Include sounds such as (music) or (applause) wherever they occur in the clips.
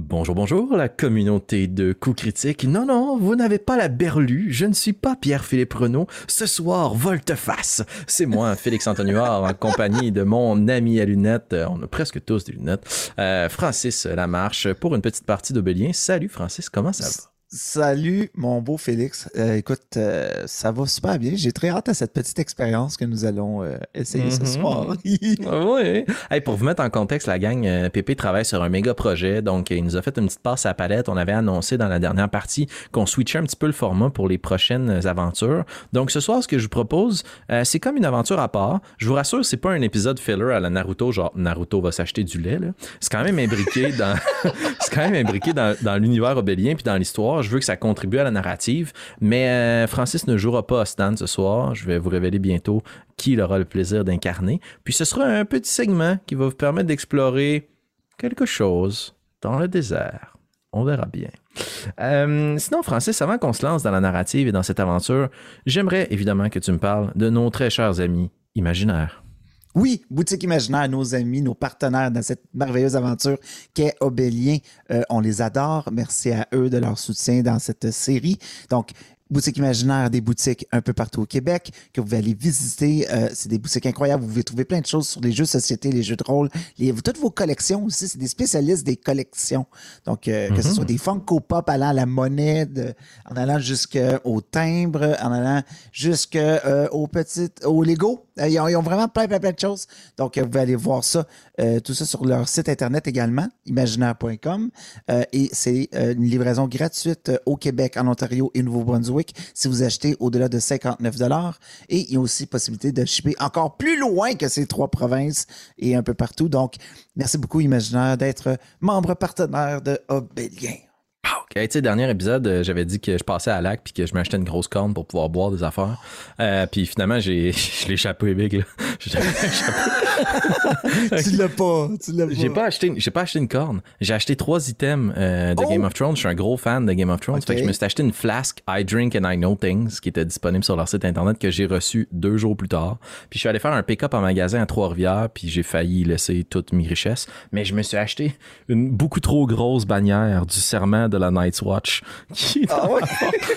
Bonjour, bonjour, la communauté de coups critiques. Non, non, vous n'avez pas la berlue. Je ne suis pas Pierre-Philippe Renaud. Ce soir, volte-face. C'est moi, (laughs) Félix Antonuard, en compagnie de mon ami à lunettes. euh, On a presque tous des lunettes. euh, Francis Lamarche, pour une petite partie d'Obélien. Salut, Francis, comment ça va? Salut, mon beau Félix. Euh, écoute, euh, ça va super bien. J'ai très hâte à cette petite expérience que nous allons euh, essayer ce Mhm. soir. (laughs) Ah Oui. Hey, pour vous mettre en contexte, la gang, euh, Pépé travaille sur un méga projet. Donc, il nous a fait une petite passe à la palette. On avait annoncé dans la dernière partie qu'on switchait un petit peu le format pour les prochaines aventures. Donc, ce soir, ce que je vous propose, euh, c'est comme une aventure à part. Je vous rassure, c'est pas un épisode filler à la Naruto, genre Naruto va s'acheter du lait. là. C'est quand même imbriqué dans, (laughs) c'est quand même imbriqué dans, dans l'univers obélien puis dans l'histoire. Je veux que ça contribue à la narrative. Mais euh, Francis ne jouera pas Stan ce soir. Je vais vous révéler bientôt qui il aura le plaisir d'incarner. Puis ce sera un petit segment qui va vous permettre d'explorer quelque chose dans le désert. On verra bien. Euh, sinon, Francis, avant qu'on se lance dans la narrative et dans cette aventure, j'aimerais évidemment que tu me parles de nos très chers amis imaginaires. Oui, Boutique Imaginaire, nos amis, nos partenaires dans cette merveilleuse aventure qu'est Obélien. Euh, on les adore. Merci à eux de leur soutien dans cette série. Donc, Boutique Imaginaire, des boutiques un peu partout au Québec que vous allez visiter. Euh, c'est des boutiques incroyables. Vous pouvez trouver plein de choses sur les jeux de société, les jeux de rôle, les, toutes vos collections aussi. C'est des spécialistes des collections. Donc, euh, que ce soit des Funko Pop allant à la monnaie, de- en allant jusqu'au timbre, en allant jusqu'aux petites, au Lego. Euh, Ils ont, ils ont vraiment plein, plein, plein de choses. Donc, euh, vous pouvez aller voir ça, euh, tout ça sur leur site Internet également, imaginaire.com. Euh, et c'est euh, une livraison gratuite au Québec, en Ontario et Nouveau-Brunswick si vous achetez au-delà de 59 Et il y a aussi possibilité de shipper encore plus loin que ces trois provinces et un peu partout. Donc, merci beaucoup, Imaginaire, d'être membre partenaire de Obélien. Ok, tu sais, dernier épisode, euh, j'avais dit que je passais à lac puis que je m'achetais une grosse corne pour pouvoir boire des affaires. Euh, puis finalement, j'ai, (laughs) je l'ai échappé big, là. (laughs) (laughs) Tu l'as pas, tu l'as pas. J'ai pas acheté, j'ai pas acheté une corne. J'ai acheté trois items euh, de Oh! Game of Thrones. Je suis un gros fan de Game of Thrones. Fait que je me suis acheté une flasque I Drink and I Know Things qui était disponible sur leur site internet que j'ai reçu deux jours plus tard. Puis je suis allé faire un pick-up en magasin à Trois-Rivières puis j'ai failli laisser toutes mes richesses. Mais je me suis acheté une beaucoup trop grosse bannière du serment de la Night's Watch. (laughs) Qui est dans Ah ouais?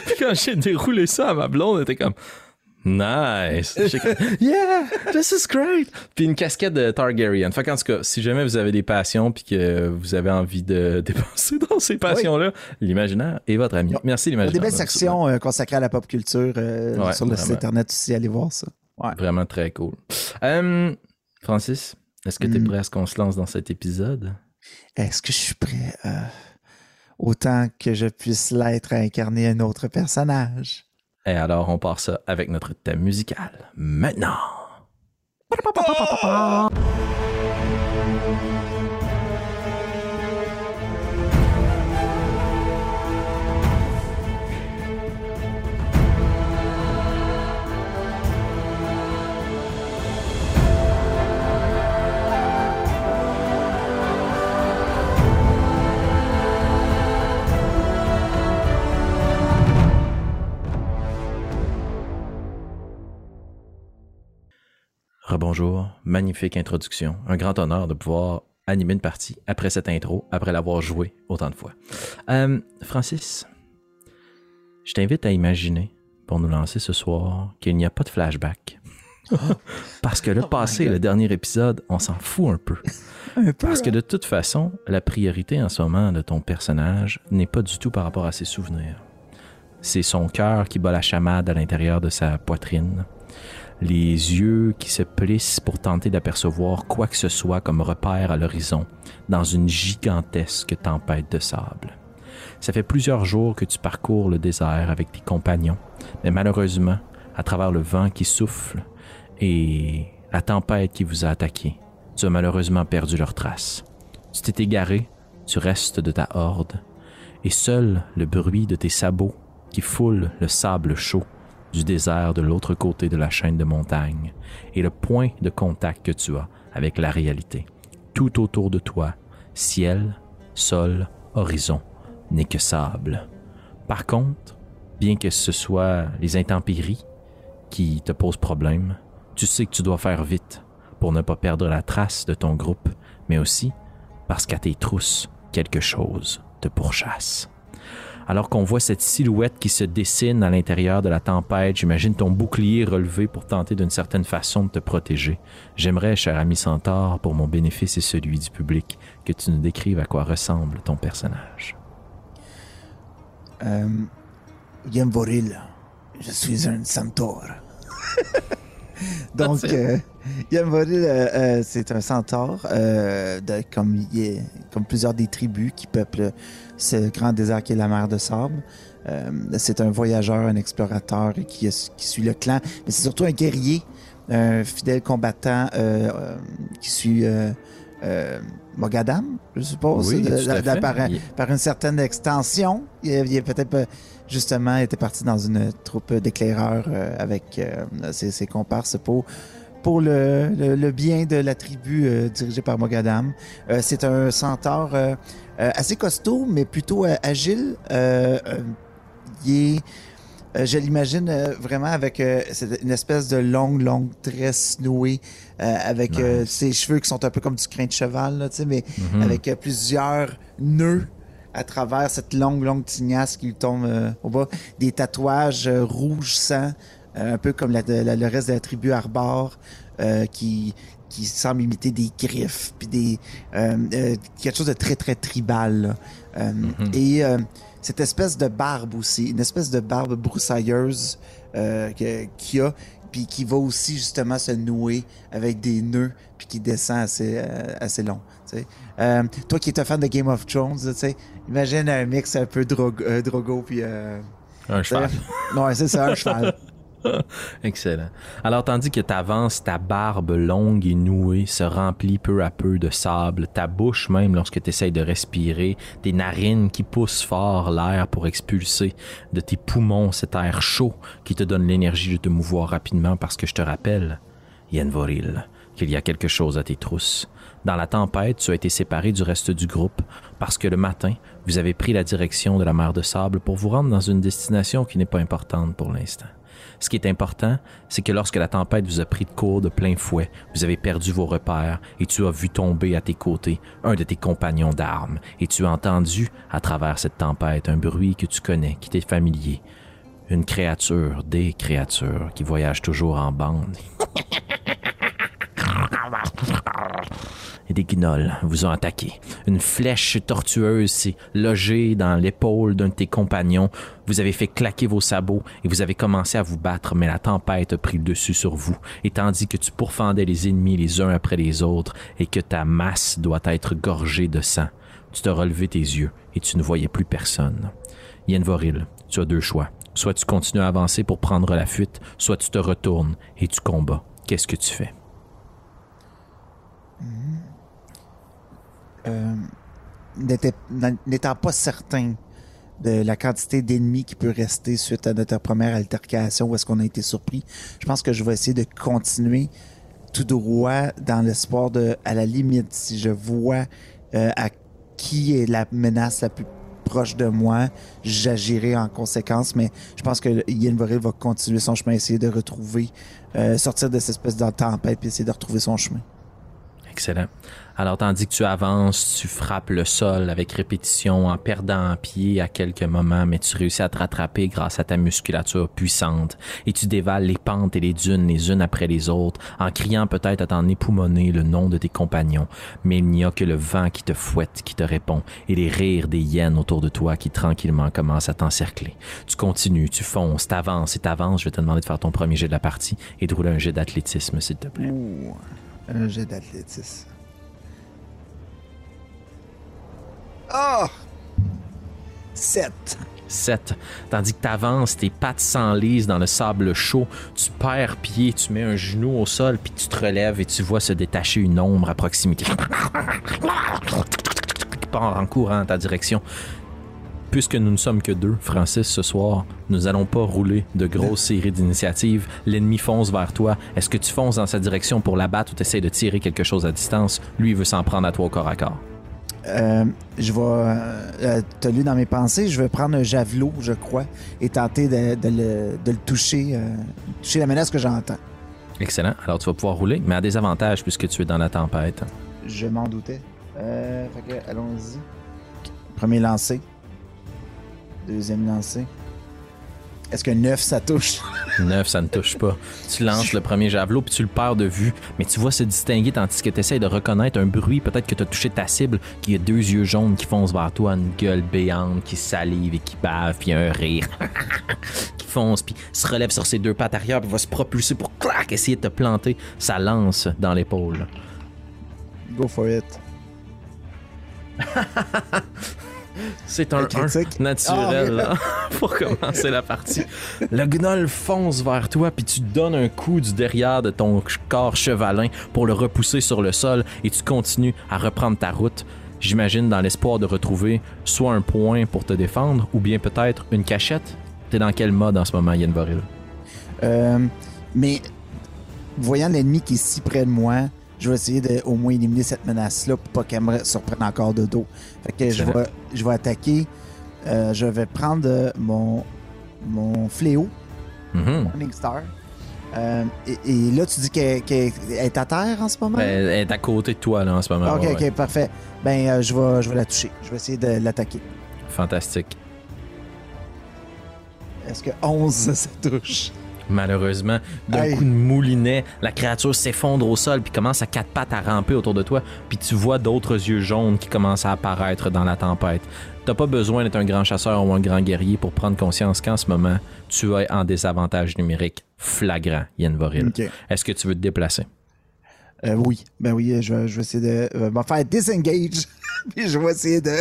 Puis (laughs) quand j'ai déroulé ça à ma blonde, elle était comme Nice. (laughs) Yeah, this is great. Puis une casquette de Targaryen. Fait qu'en tout cas, si jamais vous avez des passions puis que vous avez envie de dépenser dans ces passions-là, l'imaginaire est votre ami. Merci Il y a l'imaginaire. des belles sections euh, consacrées à la pop culture euh, Ouais, sur le site. Internet aussi. Allez voir ça. Ouais. Vraiment très cool. Euh, Francis, est-ce que tu es Mm. prêt à ce qu'on se lance dans cet épisode? Est-ce que je suis prêt euh, autant que je puisse l'être à incarner un autre personnage? Et alors, on part ça avec notre thème musical. Maintenant. Rebonjour, magnifique introduction. Un grand honneur de pouvoir animer une partie après cette intro, après l'avoir joué autant de fois. Euh, Francis, je t'invite à imaginer, pour nous lancer ce soir, qu'il n'y a pas de flashback. (laughs) Parce que le Oh passé, le dernier épisode, on s'en fout un peu. (laughs) Un peu. Parce que de toute façon, la priorité en ce moment de ton personnage n'est pas du tout par rapport à ses souvenirs. C'est son cœur qui bat la chamade à l'intérieur de sa poitrine, les yeux qui se plissent pour tenter d'apercevoir quoi que ce soit comme repère à l'horizon dans une gigantesque tempête de sable. Ça fait plusieurs jours que tu parcours le désert avec tes compagnons, mais malheureusement, à travers le vent qui souffle et la tempête qui vous a attaqué, tu as malheureusement perdu leurs traces. Tu t'es égaré, tu restes de ta horde, et seul le bruit de tes sabots qui foulent le sable chaud du désert de l'autre côté de la chaîne de montagnes est le point de contact que tu as avec la réalité. Tout autour de toi, ciel, sol, horizon, n'est que sable. Par contre, bien que ce soit les intempéries qui te posent problème, tu sais que tu dois faire vite pour ne pas perdre la trace de ton groupe, mais aussi parce qu'à tes trousses, quelque chose te pourchasse. Alors qu'on voit cette silhouette qui se dessine à l'intérieur de la tempête, j'imagine ton bouclier relevé pour tenter d'une certaine façon de te protéger. J'aimerais, cher ami Centaure, pour mon bénéfice et celui du public, que tu nous décrives à quoi ressemble ton personnage. Euh, je suis un centaure. (laughs) (laughs) Donc, euh, euh, euh, c'est un centaure, euh, de, comme, comme plusieurs des tribus qui peuplent ce grand désert qui est la mer de sable. c'est un voyageur, un explorateur qui, qui suit le clan, mais c'est surtout un guerrier, un fidèle combattant qui suit Mogadam, je suppose, par, une certaine extension. Il, est peut-être justement était parti dans une troupe d'éclaireurs euh, avec euh, ses, comparses pour pour le, bien de la tribu euh, dirigée par Mogadam. c'est un centaure assez costaud, mais plutôt agile. il est je l'imagine vraiment avec une espèce de longue, longue tresse nouée, avec ses cheveux qui sont un peu comme du crin de cheval, mais mm-hmm. avec plusieurs nœuds à travers cette longue, longue tignasse qui lui tombe euh, au bas. Des tatouages euh, rouge sang, euh, un peu comme la, le reste de la tribu Arbor, qui, qui semble imiter des griffes, puis des quelque chose de très, très tribal. Mm-hmm. Et cette espèce de barbe aussi, une espèce de barbe broussailleuse qu'il a, puis qui va aussi justement se nouer avec des nœuds, puis qui descend assez, assez long. Euh, toi qui es un fan de Game of Thrones, imagine un mix un peu euh, Drogo puis. Euh, un cheval. Ouais, c'est ça, un cheval. (laughs) (laughs) Excellent. Alors, tandis que tu avances, ta barbe longue et nouée se remplit peu à peu de sable, ta bouche même lorsque tu essayes de respirer, tes narines qui poussent fort l'air pour expulser de tes poumons cet air chaud qui te donne l'énergie de te mouvoir rapidement parce que je te rappelle, Yenvoril, qu'il y a quelque chose à tes trousses. Dans la tempête, tu as été séparé du reste du groupe parce que le matin, vous avez pris la direction de la mer de sable pour vous rendre dans une destination qui n'est pas importante pour l'instant. Ce qui est important, c'est que lorsque la tempête vous a pris de court de plein fouet, vous avez perdu vos repères et tu as vu tomber à tes côtés un de tes compagnons d'armes et tu as entendu, à travers cette tempête, un bruit que tu connais, qui t'est familier. Une créature, des créatures qui voyagent toujours en bande. (laughs) des guignols vous ont attaqué. Une flèche tortueuse s'est logée dans l'épaule d'un de tes compagnons. Vous avez fait claquer vos sabots et vous avez commencé à vous battre, mais la tempête a pris le dessus sur vous. Et tandis que tu pourfendais les ennemis les uns après les autres et que ta masse doit être gorgée de sang, tu te relevé tes yeux et tu ne voyais plus personne. Yenvoril, tu as deux choix. Soit tu continues à avancer pour prendre la fuite, soit tu te retournes et tu combats. Qu'est-ce que tu fais? Euh, n'étant pas certain de la quantité d'ennemis qui peut rester suite à notre première altercation où est-ce qu'on a été surpris, je pense que je vais essayer de continuer tout droit dans l'espoir de, à la limite, si je vois euh, à qui est la menace la plus proche de moi, j'agirai en conséquence, mais je pense que Ian Voril va continuer son chemin, essayer de retrouver, euh, sortir de cette espèce de tempête, puis essayer de retrouver son chemin. Excellent. Alors, tandis que tu avances, tu frappes le sol avec répétition en perdant un pied à quelques moments, mais tu réussis à te rattraper grâce à ta musculature puissante et tu dévales les pentes et les dunes les unes après les autres en criant peut-être à t'en époumoner le nom de tes compagnons. Mais il n'y a que le vent qui te fouette, qui te répond et les rires des hyènes autour de toi qui tranquillement commencent à t'encercler. Tu continues, tu fonces, t'avances et t'avances. Je vais te demander de faire ton premier jet de la partie et de rouler un jet d'athlétisme, s'il te plaît. Un jet d'athlétisme. Ah! 7. 7. Tandis que tu avances, tes pattes s'enlisent dans le sable chaud, tu perds pied, tu mets un genou au sol, puis tu te relèves et tu vois se détacher une ombre à proximité. Part en courant en ta direction puisque nous ne sommes que deux, Francis, ce soir, nous allons pas rouler de grosses séries d'initiatives. L'ennemi fonce vers toi. Est-ce que tu fonces dans sa direction pour l'abattre ou tu essaies de tirer quelque chose à distance? Lui, il veut s'en prendre à toi au corps à corps. Euh, je vais. Euh, T'as lu dans mes pensées, je vais prendre un javelot, je crois, et tenter de, le, toucher, euh, toucher la menace que j'entends. Excellent. Alors tu vas pouvoir rouler, mais à des avantages puisque tu es dans la tempête. Je m'en doutais. Euh, allons-y. Premier lancé. Deuxième lancé. Est-ce que 9 ça touche? (laughs) 9, ça ne touche pas. Tu lances le premier javelot puis tu le perds de vue, mais tu vois se distinguer tandis que tu essaies de reconnaître un bruit. Peut-être que tu as touché ta cible, qui a deux yeux jaunes qui foncent vers toi, une gueule béante qui salive et qui bave, puis un rire (laughs) qui fonce, puis se relève sur ses deux pattes arrière, puis va se propulser pour clac, essayer de te planter sa lance dans l'épaule. Go for it. (laughs) C'est un Un critique? 1 naturel Ah, là, (laughs) pour commencer la partie. Le gnoll fonce vers toi puis tu donnes un coup du derrière de ton corps chevalin pour le repousser sur le sol et tu continues à reprendre ta route. J'imagine dans l'espoir de retrouver soit un point pour te défendre ou bien peut-être une cachette. T'es dans quel mode en ce moment, Yann Boril? Euh, mais voyant l'ennemi qui est si près de moi, je vais essayer de au moins éliminer cette menace-là pour pas qu'elle me surprenne encore de dos. Fait que je vais, je vais attaquer. euh, je vais prendre euh, mon, mon fléau, Mhm. Morning Star. Euh, et, et là, tu dis qu'elle est à terre en ce moment? Ben, Elle est à côté de toi là en ce moment. ok, ouais, ok, parfait. Ben, euh, je, vais, je vais la toucher. Je vais essayer de l'attaquer. Fantastique. Est-ce que 11, (laughs) ça touche? Malheureusement, d'un Hey. coup de moulinet, la créature s'effondre au sol puis commence à quatre pattes à ramper autour de toi, puis tu vois d'autres yeux jaunes qui commencent à apparaître dans la tempête. T'as pas besoin d'être un grand chasseur ou un grand guerrier pour prendre conscience qu'en ce moment, tu es en désavantage numérique flagrant, Yann Voril. Est-ce que tu veux te déplacer? Euh, oui, ben oui, je, vais- je vais essayer de euh, m'en faire disengage. (laughs) Puis je vais essayer de.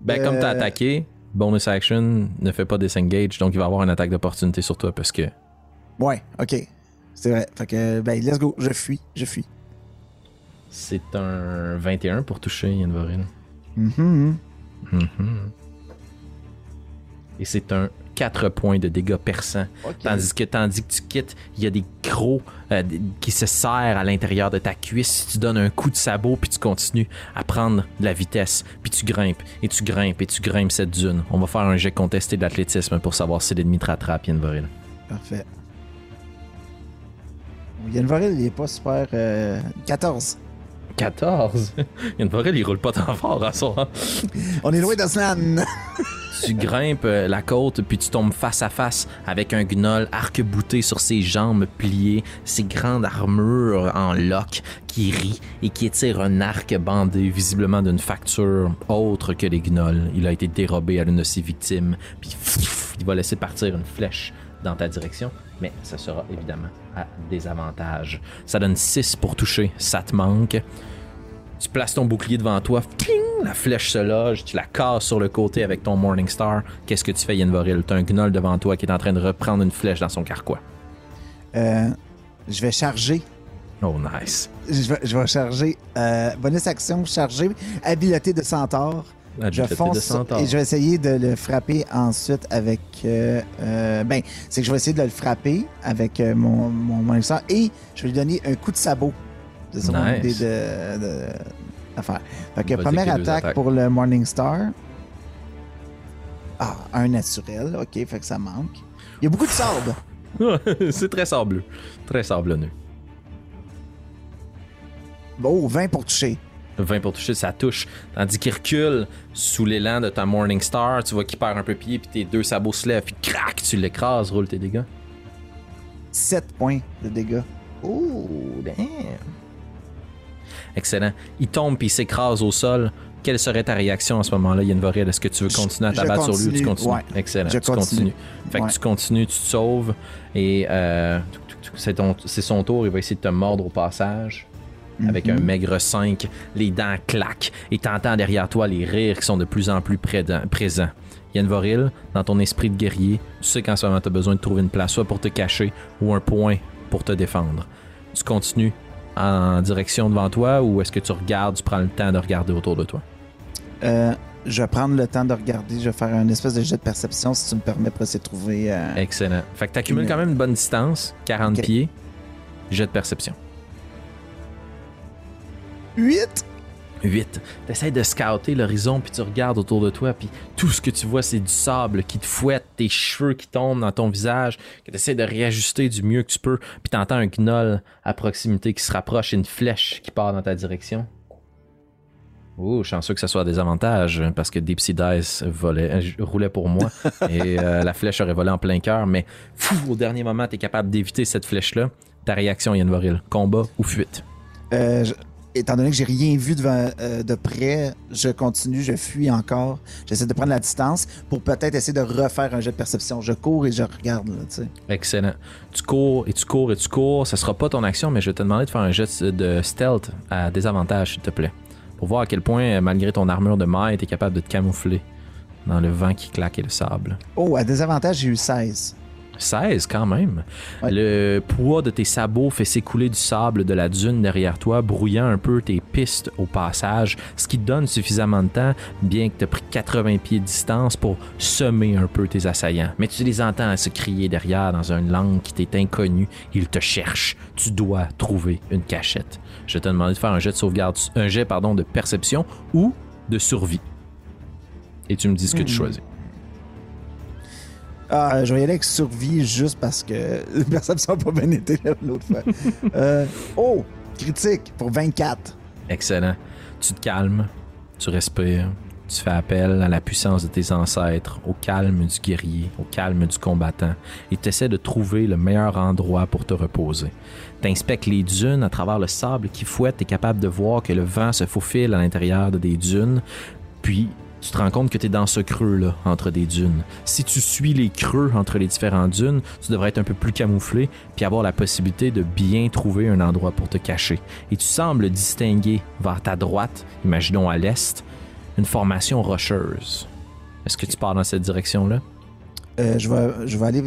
Ben, de- comme t'as attaqué, bonus action ne fait pas disengage, donc il va avoir une attaque d'opportunité sur toi parce que Ouais, ok. C'est vrai. Fait que, ben, let's go. Je fuis, je fuis. c'est un 21 pour toucher Yann Voril. Mhm. Mhm. Et c'est un 4 points de dégâts perçants. Tandis que tandis que tu quittes, il y a des crocs euh, qui se serrent à l'intérieur de ta cuisse. Tu donnes un coup de sabot, puis tu continues à prendre de la vitesse. Puis tu grimpes, et tu grimpes, et tu grimpes cette dune. On va faire un jet contesté d'athlétisme pour savoir si l'ennemi te rattrape, Yann Voril. Parfait. Yann Vorel, il est pas super. euh, 14. 14? Yann Voril, il roule pas tant fort à soi. (laughs) On est loin d'Osnan. (laughs) Tu grimpes euh, la côte, puis tu tombes face à face avec un gnoll arc-bouté sur ses jambes pliées, ses grandes armures en loques, qui rit et qui étire un arc bandé, visiblement d'une facture autre que les gnolls. Il a été dérobé à l'une de ses victimes, puis (laughs) il va laisser partir une flèche dans ta direction, mais ça sera évidemment à désavantage. Ça donne 6 pour toucher, ça te manque. Tu places ton bouclier devant toi, ping, la flèche se loge, tu la casses sur le côté avec ton Morning Star. Qu'est-ce que tu fais, Yann Voril? T'as un gnoll devant toi qui est en train de reprendre une flèche dans son carquois. Euh, je vais charger. Oh, nice. Je vais, je vais charger. Euh, bonus action, charger. Habileté de centaure. Je fonce et je vais essayer de le frapper ensuite avec. euh, euh, ben, c'est que je vais essayer de le frapper avec euh, mon, mon et je vais lui donner un coup de sabot. C'est ça mon idée de, de, faire. Fait que première attaque pour le Morningstar. Ah, un naturel. Ok, fait que ça manque. Il y a beaucoup de sable. (laughs) C'est très sableux. Très sablonneux. Bon, 20 pour toucher. 20 pour toucher, ça touche. Tandis qu'il recule sous l'élan de ta Morning Star, tu vois qu'il perd un peu pied, puis tes deux sabots se lèvent, puis crac, tu l'écrases, roule tes dégâts. 7 points de dégâts. Oh, damn. Excellent. Il tombe puis il s'écrase au sol. Quelle serait ta réaction à ce moment-là, Yann Vorel? Est-ce que tu veux continuer à t'abattre sur lui ou tu continue, continues? ouais. Excellent. Je tu continues. continue. Fait Ouais. que tu continues, tu te sauves et euh, c'est son tour. Il va essayer de te mordre au passage. Avec un maigre 5, les dents claquent et t'entends derrière toi les rires qui sont de plus en plus présents. Yann Voril, dans ton esprit de guerrier, tu sais qu'en ce moment tu as besoin de trouver une place soit pour te cacher ou un point pour te défendre. Tu continues en direction devant toi ou est-ce que tu regardes, tu prends le temps de regarder autour de toi? Euh, je vais prendre le temps de regarder. Je vais faire un espèce de jet de perception si tu me permets pour essayer de trouver. euh, Excellent. Fait que tu accumules Une- quand même une bonne distance, 40 Ok. pieds. Jet de perception. 8 8. Tu essaies de scouter l'horizon, puis tu regardes autour de toi, puis tout ce que tu vois, c'est du sable qui te fouette, tes cheveux qui tombent dans ton visage, que tu essaies de réajuster du mieux que tu peux, puis tu entends un gnoll à proximité qui se rapproche et une flèche qui part dans ta direction. Oh, chanceux que ça soit des avantages, parce que Deep Sea Dice volait, euh, roulait pour moi (laughs) et euh, la flèche aurait volé en plein cœur, mais fou, au dernier moment, tu es capable d'éviter cette flèche-là. Ta réaction, Yann Voril, combat ou fuite? Euh, je- étant donné que j'ai rien vu devant, euh, de près, je continue, je fuis encore. J'essaie de prendre la distance pour peut-être essayer de refaire un jet de perception. Je cours et je regarde, là. Excellent. Tu cours et tu cours et tu cours. Ça sera pas ton action, mais je vais te demander de faire un jet de stealth à désavantage, s'il te plaît. Pour voir à quel point, euh, malgré ton armure de maille, tu es capable de te camoufler dans le vent qui claque et le sable. Oh, à désavantage, j'ai eu 16. 16 quand même. Ouais. Le poids de tes sabots fait s'écouler du sable de la dune derrière toi, brouillant un peu tes pistes au passage, ce qui te donne suffisamment de temps, bien que tu pris 80 pieds de distance pour semer un peu tes assaillants. Mais tu les entends se crier derrière dans une langue qui t'est inconnue. Ils te cherchent. Tu dois trouver une cachette. Je te demander de faire un jet de sauvegarde, un jet pardon, de perception ou de survie. Et tu me dis ce que tu Mhm. choisis. Ah, avec survie juste parce que les perceptions n'a pas bien été l'autre fois. (laughs) Euh, oh, critique pour 24. Excellent. Tu te calmes, tu respires, tu fais appel à la puissance de tes ancêtres, au calme du guerrier, au calme du combattant, et tu essaies de trouver le meilleur endroit pour te reposer. Tu inspectes les dunes à travers le sable qui fouette, tu es capable de voir que le vent se faufile à l'intérieur de des dunes, puis tu te rends compte que tu es dans ce creux-là, entre des dunes. Si tu suis les creux entre les différentes dunes, tu devrais être un peu plus camouflé, puis avoir la possibilité de bien trouver un endroit pour te cacher. Et tu sembles distinguer vers ta droite, imaginons à l'est, une formation rocheuse. Est-ce que tu pars dans cette direction-là? Euh, je, vais, je vais aller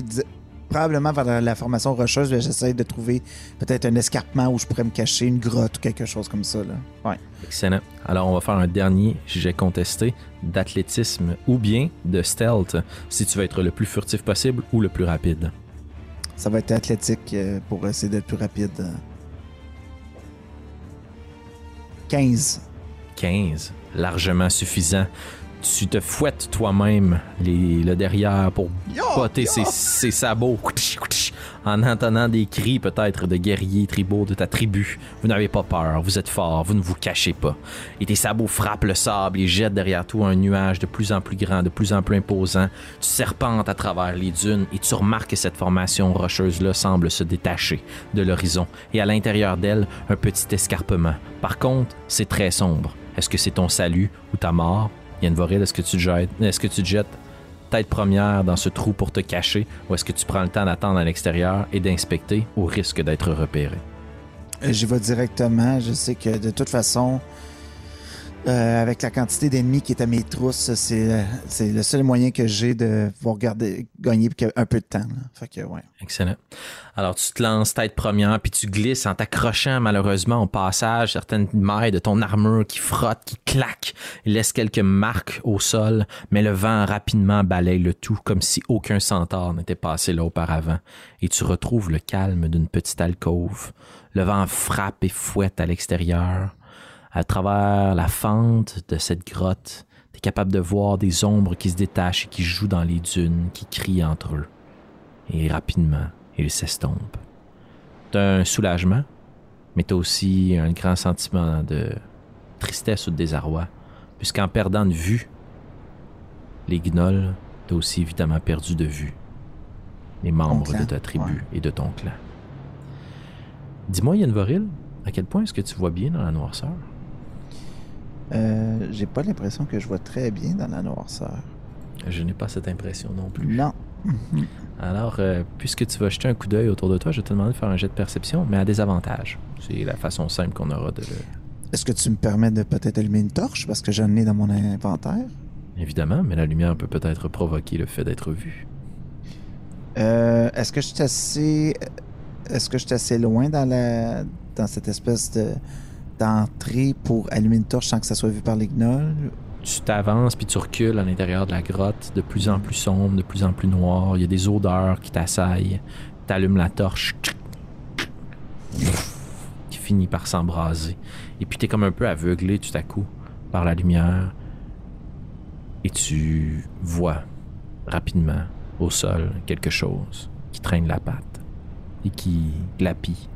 probablement vers la, formation rocheuse. J'essaie de trouver peut-être un escarpement où je pourrais me cacher, une grotte ou quelque chose comme ça. Là. Ouais. Excellent. Alors, on va faire un dernier jet contesté d'athlétisme ou bien de stealth, si tu veux être le plus furtif possible ou le plus rapide. Ça va être athlétique euh, pour essayer d'être plus rapide. euh. 15. 15, largement suffisant. Tu te fouettes toi-même les- le derrière pour botter ses, ses sabots en entendant des cris peut-être de guerriers tribaux de ta tribu. Vous n'avez pas peur, vous êtes fort, vous ne vous cachez pas. Et tes sabots frappent le sable et jettent derrière toi un nuage de plus en plus grand, de plus en plus imposant. Tu serpentes à travers les dunes et tu remarques que cette formation rocheuse-là semble se détacher de l'horizon et à l'intérieur d'elle, un petit escarpement. Par contre, c'est très sombre. Est-ce que c'est ton salut ou ta mort? Yann Voril, est-ce que tu te jettes, est-ce que tu te jettes tête première dans ce trou pour te cacher ou est-ce que tu prends le temps d'attendre à l'extérieur et d'inspecter au risque d'être repéré? Euh, J'y vais directement. Je sais que de toute façon, euh, avec la quantité d'ennemis qui est à mes trousses, c'est euh, le seul moyen que j'ai de pouvoir garder, gagner un peu de temps. là. Ouais. Excellent. Alors, tu te lances tête première, puis tu glisses en t'accrochant malheureusement au passage certaines mailles de ton armure qui frottent, qui claquent, laissent quelques marques au sol, mais le vent rapidement balaye le tout comme si aucun centaure n'était passé là auparavant, et tu retrouves le calme d'une petite alcôve. Le vent frappe et fouette à l'extérieur. À travers la fente de cette grotte, tu es capable de voir des ombres qui se détachent et qui jouent dans les dunes, qui crient entre eux et rapidement, il s'estompe. T'as un soulagement, mais t'as aussi un grand sentiment de tristesse ou de désarroi, puisqu'en perdant de vue les gnolls, t'as aussi évidemment perdu de vue les membres clan, de ta tribu et de ton clan. Dis-moi, Yann Voril, à quel point est-ce que tu vois bien dans la noirceur? Euh, j'ai pas l'impression que je vois très bien dans la noirceur. Je n'ai pas cette impression non plus. Non. (laughs) Alors, euh, puisque tu vas jeter un coup d'œil autour de toi, je vais te demander de faire un jet de perception, mais à désavantage. C'est la façon simple qu'on aura de le... Est-ce que tu me permets de peut-être allumer une torche parce que j'en ai dans mon inventaire? Évidemment, mais la lumière peut peut-être provoquer le fait d'être vu. Euh, est-ce que je suis assez. Est-ce que je suis assez loin dans la. dans cette espèce de d'entrée pour allumer une torche sans que ça soit vu par les gnolls? Tu t'avances puis tu recules à l'intérieur de la grotte, de plus en plus sombre, de plus en plus noir. Il y a des odeurs qui t'assaillent. T'allumes la torche qui finit par s'embraser. Et puis t'es comme un peu aveuglé tout à coup par la lumière. Et tu vois rapidement au sol quelque chose qui traîne la patte et qui glapit.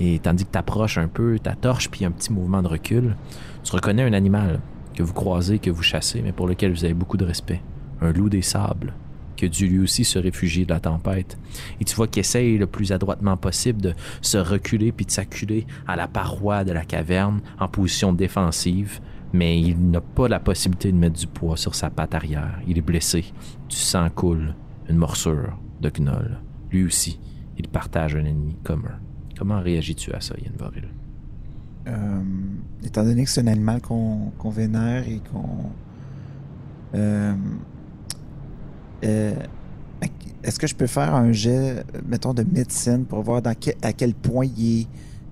Et tandis que tu approches un peu ta torche, puis un petit mouvement de recul, tu reconnais un animal que vous croisez, que vous chassez, mais pour lequel vous avez beaucoup de respect. Un loup des sables, qui a dû lui aussi se réfugier de la tempête. Et tu vois qu'il essaye le plus adroitement possible de se reculer puis de s'acculer à la paroi de la caverne en position défensive, mais il n'a pas la possibilité de mettre du poids sur sa patte arrière. Il est blessé. Du sang coule. Une morsure de gnoll. Lui aussi, il partage un ennemi commun. Comment réagis-tu à ça, Yann Voril? Euh, étant donné que c'est un animal qu'on vénère et qu'on. Euh, euh, est-ce que je peux faire un jet, mettons, de médecine pour voir à quel point il est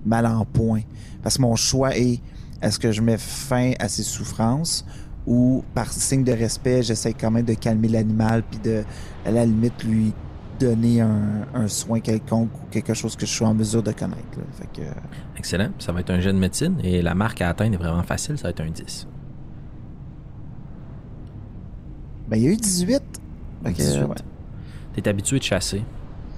mal en point? Parce que mon choix est est-ce que je mets fin à ses souffrances ou par signe de respect, j'essaie quand même de calmer l'animal puis de, à la limite, lui donner un, soin quelconque ou quelque chose que je suis en mesure de connaître. Excellent. Ça va être un jet de médecine et la marque à atteindre est vraiment facile. Ça va être un 10. Ben, il y a eu 18. Tu es habitué de chasser.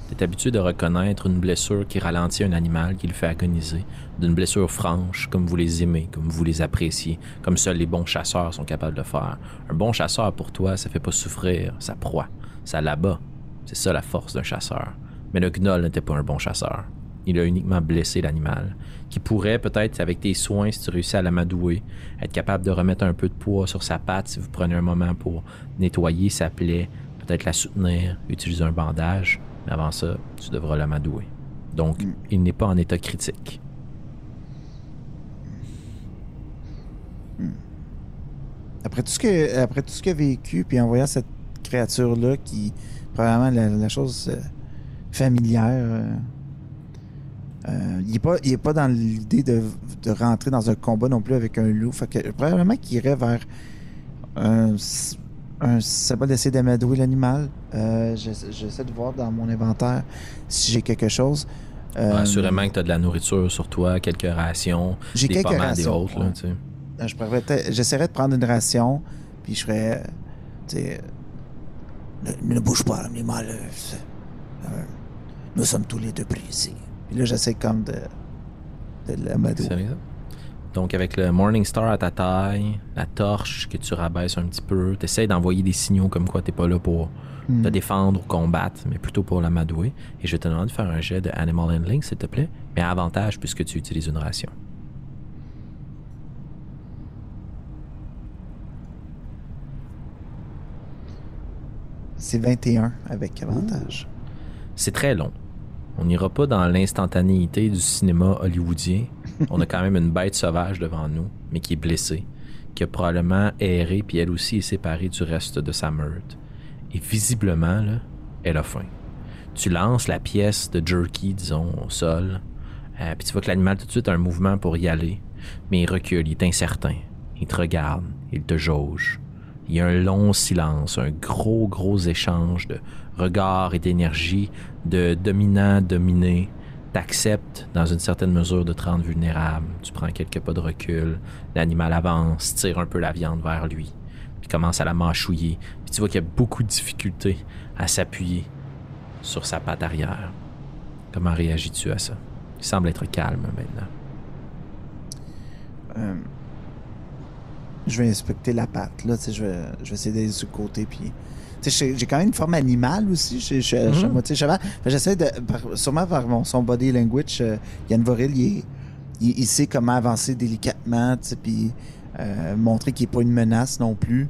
Tu es habitué de reconnaître une blessure qui ralentit un animal, qui le fait agoniser, d'une blessure franche, comme vous les aimez, comme vous les appréciez, comme seuls les bons chasseurs sont capables de faire. Un bon chasseur, pour toi, ça fait pas souffrir sa proie, ça l'abat. C'est ça la force d'un chasseur. Mais le gnoll n'était pas un bon chasseur. Il a uniquement blessé l'animal, qui pourrait peut-être, avec tes soins, si tu réussis à l'amadouer, être capable de remettre un peu de poids sur sa patte si vous prenez un moment pour nettoyer sa plaie, peut-être la soutenir, utiliser un bandage. Mais avant ça, tu devras l'amadouer. Donc, mm. il n'est pas en état critique. Après tout ce que, après tout ce qu'il a vécu, puis en voyant cette créature-là, qui probablement la, chose euh, familière, euh, euh, il n'est pas, pas dans l'idée de, rentrer dans un combat non plus avec un loup. Fait que probablement qu'il irait vers un, un symbole d'essayer d'amadouer l'animal. Euh, j'essaie de voir dans mon inventaire si j'ai quelque chose. Euh, assurément que tu as de la nourriture sur toi, quelques rations. J'ai quelques rations. Euh, j'essaierais de prendre une ration, puis je ferais. Ne, ne, bouge pas, l'animal. nous sommes tous les deux pris ici. Puis là, j'essaie comme de, de l'amadouer. Donc, avec le Morning Star à ta taille, la torche que tu rabaisses un petit peu, tu essaies d'envoyer des signaux comme quoi tu pas là pour hmm. te défendre ou combattre, mais plutôt pour l'amadouer. Et je te demander de faire un jet de Animal Handling, s'il te plaît, mais avantage puisque tu utilises une ration. C'est 21 avec avantage. C'est très long. On n'ira pas dans l'instantanéité du cinéma hollywoodien. On a quand même une bête sauvage devant nous, mais qui est blessée, qui a probablement erré, puis elle aussi est séparée du reste de sa meute. Et visiblement, là, elle a faim. Tu lances la pièce de jerky, disons, au sol, euh, puis tu vois que l'animal tout de suite a un mouvement pour y aller, mais il recule, il est incertain. Il te regarde, il te jauge. Il y a un long silence, un gros, gros échange de regards et d'énergie, de dominant-dominé. T'acceptes dans une certaine mesure de te rendre vulnérable. Tu prends quelques pas de recul. L'animal avance, tire un peu la viande vers lui, puis commence à la mâchouiller. Puis tu vois qu'il y a beaucoup de difficultés à s'appuyer sur sa patte arrière. Comment réagis-tu à ça? Il semble être calme maintenant. Euh, je vais inspecter la patte. Là, je, vais, je vais essayer d'aller sur le côté. Puis, j'ai quand même une forme animale aussi. Je suis mm moitié cheval. J'essaie de. Sûrement par mon, son body language, euh, Yann Voril, il, il, sait comment avancer délicatement. Puis euh, montrer qu'il n'est pas une menace non plus.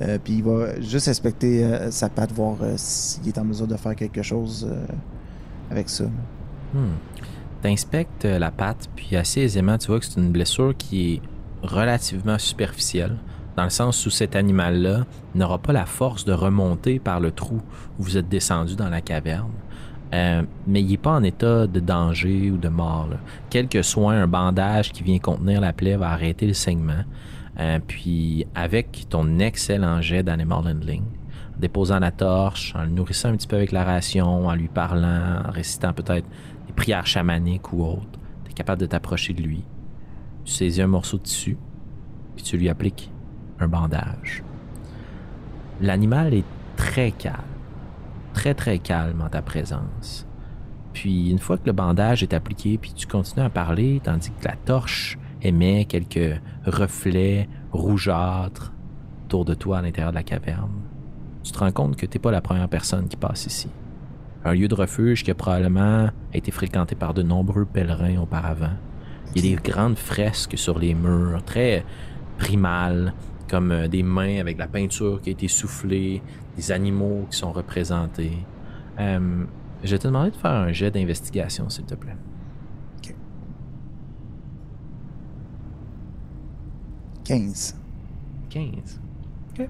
Euh, puis il va juste inspecter sa patte, voir s'il est en mesure de faire quelque chose avec ça. Hmm. Tu inspectes la patte, puis assez aisément, tu vois que c'est une blessure qui est relativement superficielle, dans le sens où cet animal-là n'aura pas la force de remonter par le trou où vous êtes descendu dans la caverne. Euh, mais il n'est pas en état de danger ou de mort. Quel que soit un bandage qui vient contenir la plaie va arrêter le saignement. Euh, puis avec ton excellent jet d'animal handling, en déposant la torche, en le nourrissant un petit peu avec la ration, en lui parlant, en récitant peut-être des prières chamaniques ou autres, tu es capable de t'approcher de lui, tu saisis un morceau de tissu, puis tu lui appliques un bandage. L'animal est très calme, très très calme en ta présence. Puis une fois que le bandage est appliqué, puis tu continues à parler, tandis que la torche émet quelques reflets rougeâtres autour de toi à l'intérieur de la caverne, tu te rends compte que tu n'es pas la première personne qui passe ici. Un lieu de refuge qui a probablement été fréquenté par de nombreux pèlerins auparavant. Il y a des grandes fresques sur les murs, très primales, comme euh, des mains avec la peinture qui a été soufflée, des animaux qui sont représentés. Euh, je vais te demander de faire un jet d'investigation, s'il te plaît. 15. 15. OK.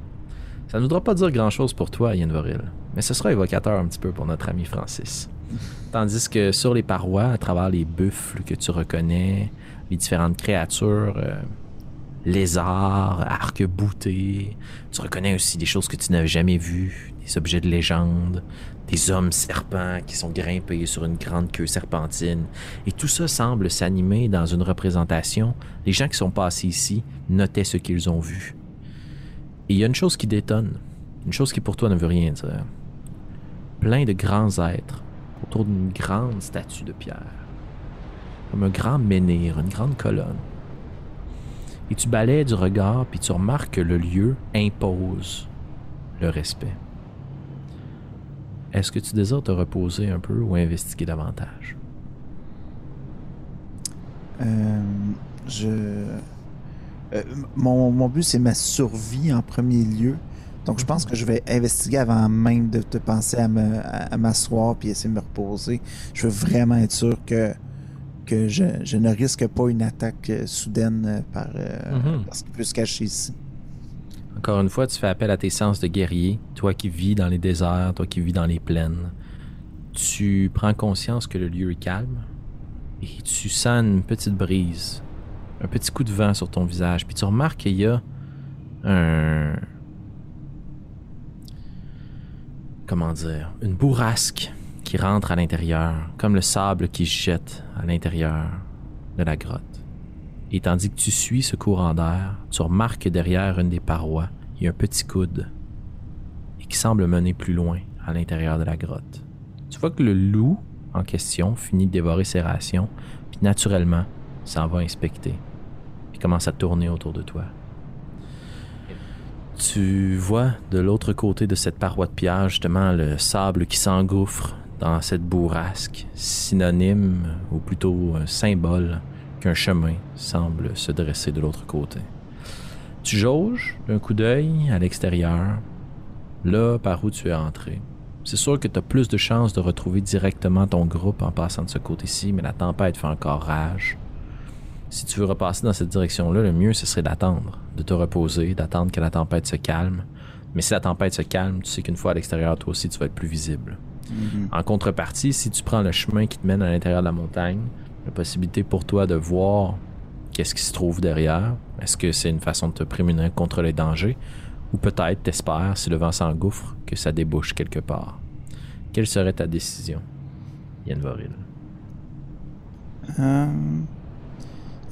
Ça ne voudra pas dire grand-chose pour toi, Yann Voril, mais ce sera évocateur un petit peu pour notre ami Francis. Tandis que sur les parois, à travers les buffles que tu reconnais, les différentes créatures, euh, lézards, arcs-boutés, tu reconnais aussi des choses que tu n'avais jamais vues, des objets de légende, des hommes serpents qui sont grimpés sur une grande queue serpentine. Et tout ça semble s'animer dans une représentation. Les gens qui sont passés ici notaient ce qu'ils ont vu. Et il y a une chose qui détonne, une chose qui pour toi ne veut rien dire. Plein de grands êtres autour d'une grande statue de pierre, comme un grand menhir, une grande colonne. Et tu balais du regard, puis tu remarques que le lieu impose le respect. Est-ce que tu désires te reposer un peu ou investiguer davantage? Euh, je. euh, mon, mon but, c'est ma survie en premier lieu. Donc, je pense que je vais investiguer avant même de, de penser à me- à- à m'asseoir puis essayer de me reposer. Je veux vraiment être sûr que, que je, je ne risque pas une attaque euh, soudaine euh, par, euh, Mhm. parce qu'il peut se cacher ici. Encore une fois, tu fais appel à tes sens de guerrier, toi qui vis dans les déserts, toi qui vis dans les plaines. Tu prends conscience que le lieu est calme et tu sens une petite brise, un petit coup de vent sur ton visage, puis tu remarques qu'il y a un... Comment dire Une bourrasque qui rentre à l'intérieur, comme le sable qui jette à l'intérieur de la grotte. Et tandis que tu suis ce courant d'air, tu remarques que derrière une des parois, il y a un petit coude et qui semble mener plus loin à l'intérieur de la grotte. Tu vois que le loup en question finit de dévorer ses rations, puis naturellement s'en va inspecter, puis commence à tourner autour de toi. Tu vois de l'autre côté de cette paroi de pierre justement le sable qui s'engouffre dans cette bourrasque, synonyme ou plutôt un symbole qu'un chemin semble se dresser de l'autre côté. Tu jauges d'un coup d'œil à l'extérieur, là par où tu es entré. C'est sûr que tu as plus de chances de retrouver directement ton groupe en passant de ce côté-ci, mais la tempête fait encore rage. Si tu veux repasser dans cette direction-là, le mieux ce serait d'attendre, de te reposer, d'attendre que la tempête se calme. Mais si la tempête se calme, tu sais qu'une fois à l'extérieur, toi aussi, tu vas être plus visible. En contrepartie, si tu prends le chemin qui te mène à l'intérieur de la montagne, la possibilité pour toi de voir qu'est-ce qui se trouve derrière, est-ce que c'est une façon de te prémunir contre les dangers, ou peut-être t'espères, si le vent s'engouffre, que ça débouche quelque part. Quelle serait ta décision, Yann Voril?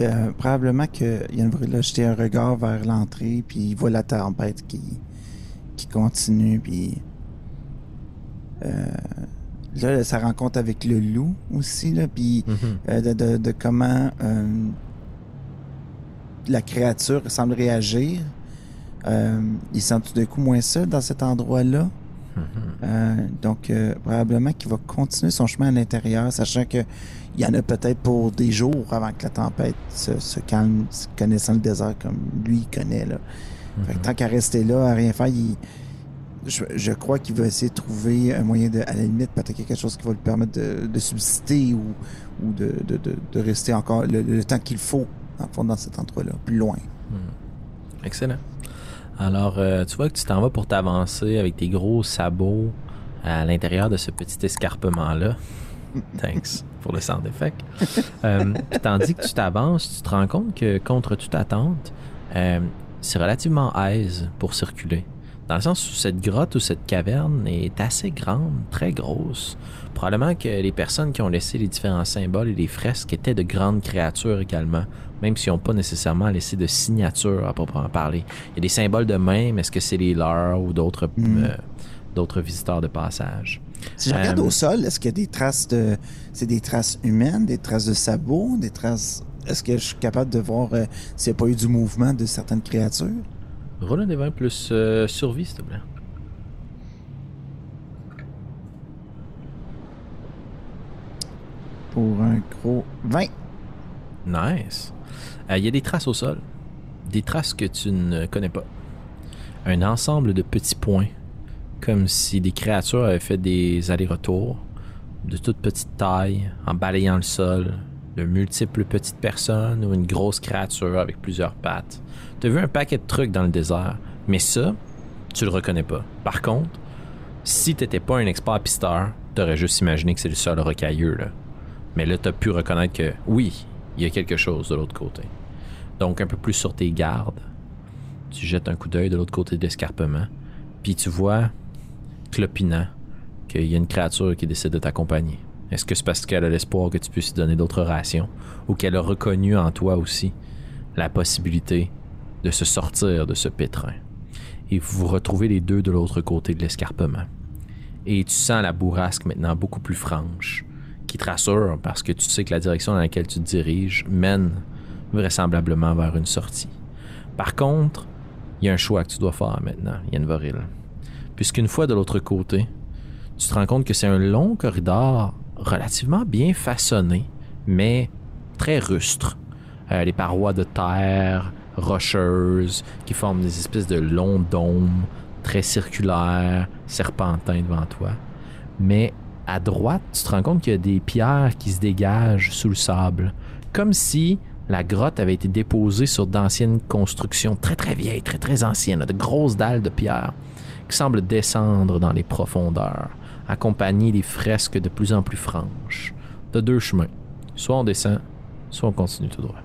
Euh, probablement que Yann a jeté un regard vers l'entrée, puis il voit la tempête qui, qui continue, puis euh, là, sa rencontre avec le loup aussi, là, puis euh, de, de- de comment la créature semble réagir. Il sent tout d'un coup moins seul dans cet endroit-là. Euh, donc, probablement qu'il va continuer son chemin à l'intérieur, sachant que il y en a peut-être pour des jours avant que la tempête se, se calme, connaissant le désert comme lui il connaît. Là. Fait que tant qu'à rester là, à rien faire, il- je, je crois qu'il va essayer de trouver un moyen de, à la limite, peut-être quelque chose qui va lui permettre de, de subsister ou, ou de, de, de, de rester encore le, le temps qu'il faut, dans, dans cet endroit-là, plus loin. Excellent. Alors, euh, tu vois que tu t'en vas pour t'avancer avec tes gros sabots à l'intérieur de ce petit escarpement-là. (laughs) Thanks pour le sound effect. (laughs) Euh, tandis que tu t'avances, tu te rends compte que contre toute attente, euh, c'est relativement aise pour circuler. Dans le sens où cette grotte ou cette caverne est assez grande, très grosse. Probablement que les personnes qui ont laissé les différents symboles et les fresques étaient de grandes créatures également, même s'ils n'ont pas nécessairement laissé de signature à proprement parler. Il y a des symboles de main, mais est-ce que c'est les leurs ou d'autres Mm. euh, d'autres visiteurs de passage? Si je regarde Euh, au sol, est-ce qu'il y a des traces de. C'est des traces humaines, des traces de sabots, des traces. Est-ce que je suis capable de voir euh, s'il n'y a pas eu du mouvement de certaines créatures? Un des 20 plus euh, survie, s'il te plaît. Pour un gros 20. Nice. Euh, Il y a des traces au sol. Des traces que tu ne connais pas. Un ensemble de petits points. Comme si des créatures avaient fait des allers-retours. De toute petite taille, en balayant le sol. De multiples petites personnes ou une grosse créature avec plusieurs pattes. Tu as vu un paquet de trucs dans le désert. Mais ça, tu le reconnais pas. Par contre, si t'étais pas un expert pisteur, t'aurais juste imaginé que c'est le sol rocailleux, là. Mais là, t'as pu reconnaître que oui, il y a quelque chose de l'autre côté. Donc, un peu plus sur tes gardes, tu jettes un coup d'œil de l'autre côté de l'escarpement, puis tu vois, clopinant, qu'il y a une créature qui décide de t'accompagner. Est-ce que c'est parce qu'elle a l'espoir que tu puisses donner d'autres rations, ou qu'elle a reconnu en toi aussi la possibilité de se sortir de ce pétrin? Et vous vous retrouvez les deux de l'autre côté de l'escarpement. Et tu sens la bourrasque maintenant beaucoup plus franche, qui te rassure parce que tu sais que la direction dans laquelle tu te diriges mène vraisemblablement vers une sortie. Par contre, il y a un choix que tu dois faire maintenant, Yann Puisqu'une fois de l'autre côté, tu te rends compte que c'est un long corridor relativement bien façonné, mais très rustre. Euh, les parois de terre rocheuses qui forment des espèces de longs dômes très circulaires, serpentins devant toi. Mais à droite, tu te rends compte qu'il y a des pierres qui se dégagent sous le sable, comme si la grotte avait été déposée sur d'anciennes constructions très très vieilles, très très anciennes, de grosses dalles de pierre qui semblent descendre dans les profondeurs, accompagnées des fresques de plus en plus franches. De deux chemins. Soit on descend, soit on continue tout droit.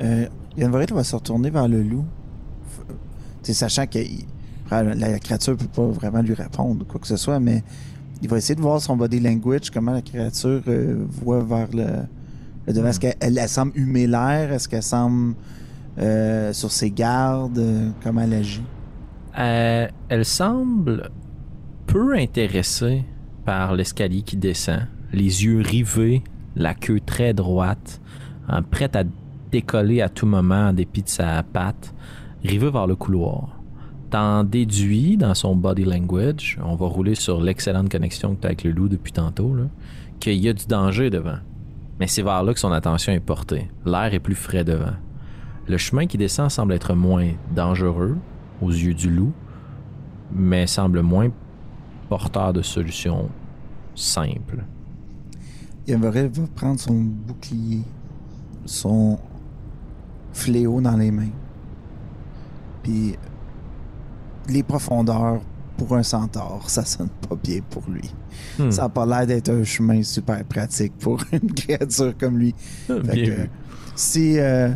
Euh, Yann Vorel va se retourner vers le loup. Sais, sachant que il- la, créature peut pas vraiment lui répondre ou quoi que ce soit, mais il va essayer de voir son body language, comment la créature euh, voit vers le, le devant. Est-ce qu'elle elle, elle semble humer l'air? Est-ce qu'elle semble euh, sur ses gardes? Euh, comment elle agit? Euh, elle semble peu intéressée par l'escalier qui descend, les yeux rivés, la queue très droite, hein, prête à décoller à tout moment en dépit de sa patte, rivée vers le couloir. T'en déduis dans son body language, on va rouler sur l'excellente connexion que tu as avec le loup depuis tantôt, qu'il y a du danger devant. Mais c'est vers là que son attention est portée. L'air est plus frais devant. Le chemin qui descend semble être moins dangereux aux yeux du loup, mais semble moins porteur de solutions simples. Yann Vorel va prendre son bouclier, son fléau dans les mains. Puis les profondeurs pour un centaure, ça sonne pas bien pour lui. Hmm. Ça a pas l'air d'être un chemin super pratique pour (laughs) une créature comme lui. Fait Bien que, si, euh,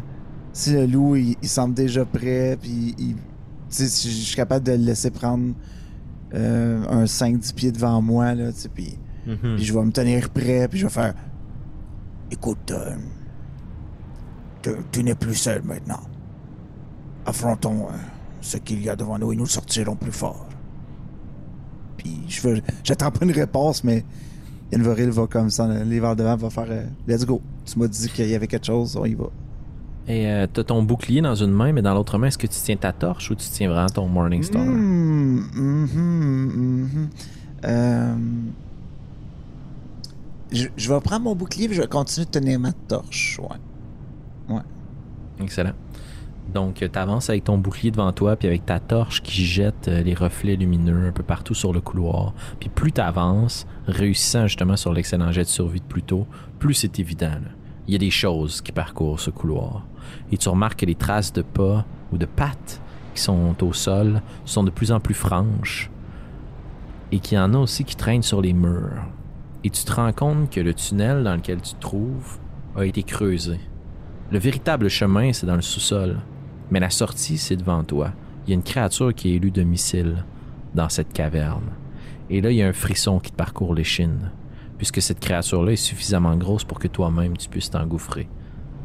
si le loup, il, il semble déjà prêt, puis il- je suis capable de le laisser prendre euh, un 5-10 pieds devant moi, là, puis Mhm. puis je vais me tenir prêt, puis je vais faire Écoute, euh, tu, tu n'es plus seul maintenant. Affrontons euh, ce qu'il y a devant nous et nous sortirons plus fort. Puis je veux, j'attends pas une réponse, mais Yanvoril va comme ça, les vers devant, va faire Let's go. Tu m'as dit qu'il y avait quelque chose, on y va. Et euh, t'as ton bouclier dans une main, mais dans l'autre main, est-ce que tu tiens ta torche ou tu tiens vraiment ton Morning Star? Hmm, mhm, mhm. Euh, je, je vais prendre mon bouclier et je vais continuer de tenir ma torche. Ouais. Excellent. Donc, tu avances avec ton bouclier devant toi, puis avec ta torche qui jette euh, les reflets lumineux un peu partout sur le couloir. Puis plus tu avances, réussissant justement sur l'excellent jet de survie de plus tôt, plus c'est évident. là. Il y a des choses qui parcourent ce couloir. Et tu remarques que les traces de pas ou de pattes qui sont au sol sont de plus en plus franches. Et qu'il y en a aussi qui traînent sur les murs. Et tu te rends compte que le tunnel dans lequel tu te trouves a été creusé. Le véritable chemin, c'est dans le sous-sol. Mais la sortie, c'est devant toi. Il y a une créature qui est élue domicile dans cette caverne. Et là, il y a un frisson qui te parcourt l'échine, puisque cette créature-là est suffisamment grosse pour que toi-même tu puisses t'engouffrer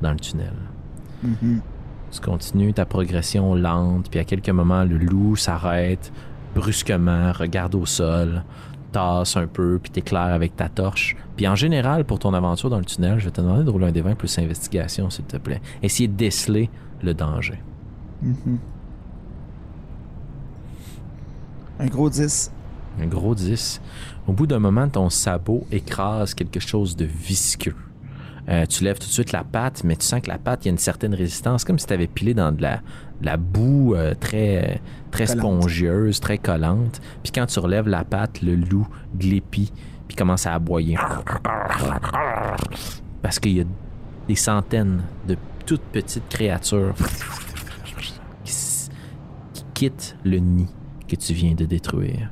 dans le tunnel. Mhm. Tu continues ta progression lente, puis à quelques moments, le loup s'arrête, brusquement, regarde au sol, tasse un peu, puis t'éclaires avec ta torche. Puis en général, pour ton aventure dans le tunnel, je vais te demander de rouler un des 20 plus investigation, s'il te plaît. Essayer de déceler le danger. Mhm. Un gros 10. Un gros 10. Au bout d'un moment, ton sabot écrase quelque chose de visqueux. Euh, tu lèves tout de suite la patte, mais tu sens que la patte, il y a une certaine résistance, comme si tu avais pilé dans de la, de la boue euh, très, très Collante. spongieuse, très collante. Puis quand tu relèves la patte, le loup glépit, puis commence à aboyer. Parce qu'il y a des centaines de toutes petites créatures qui quittent le nid que tu viens de détruire.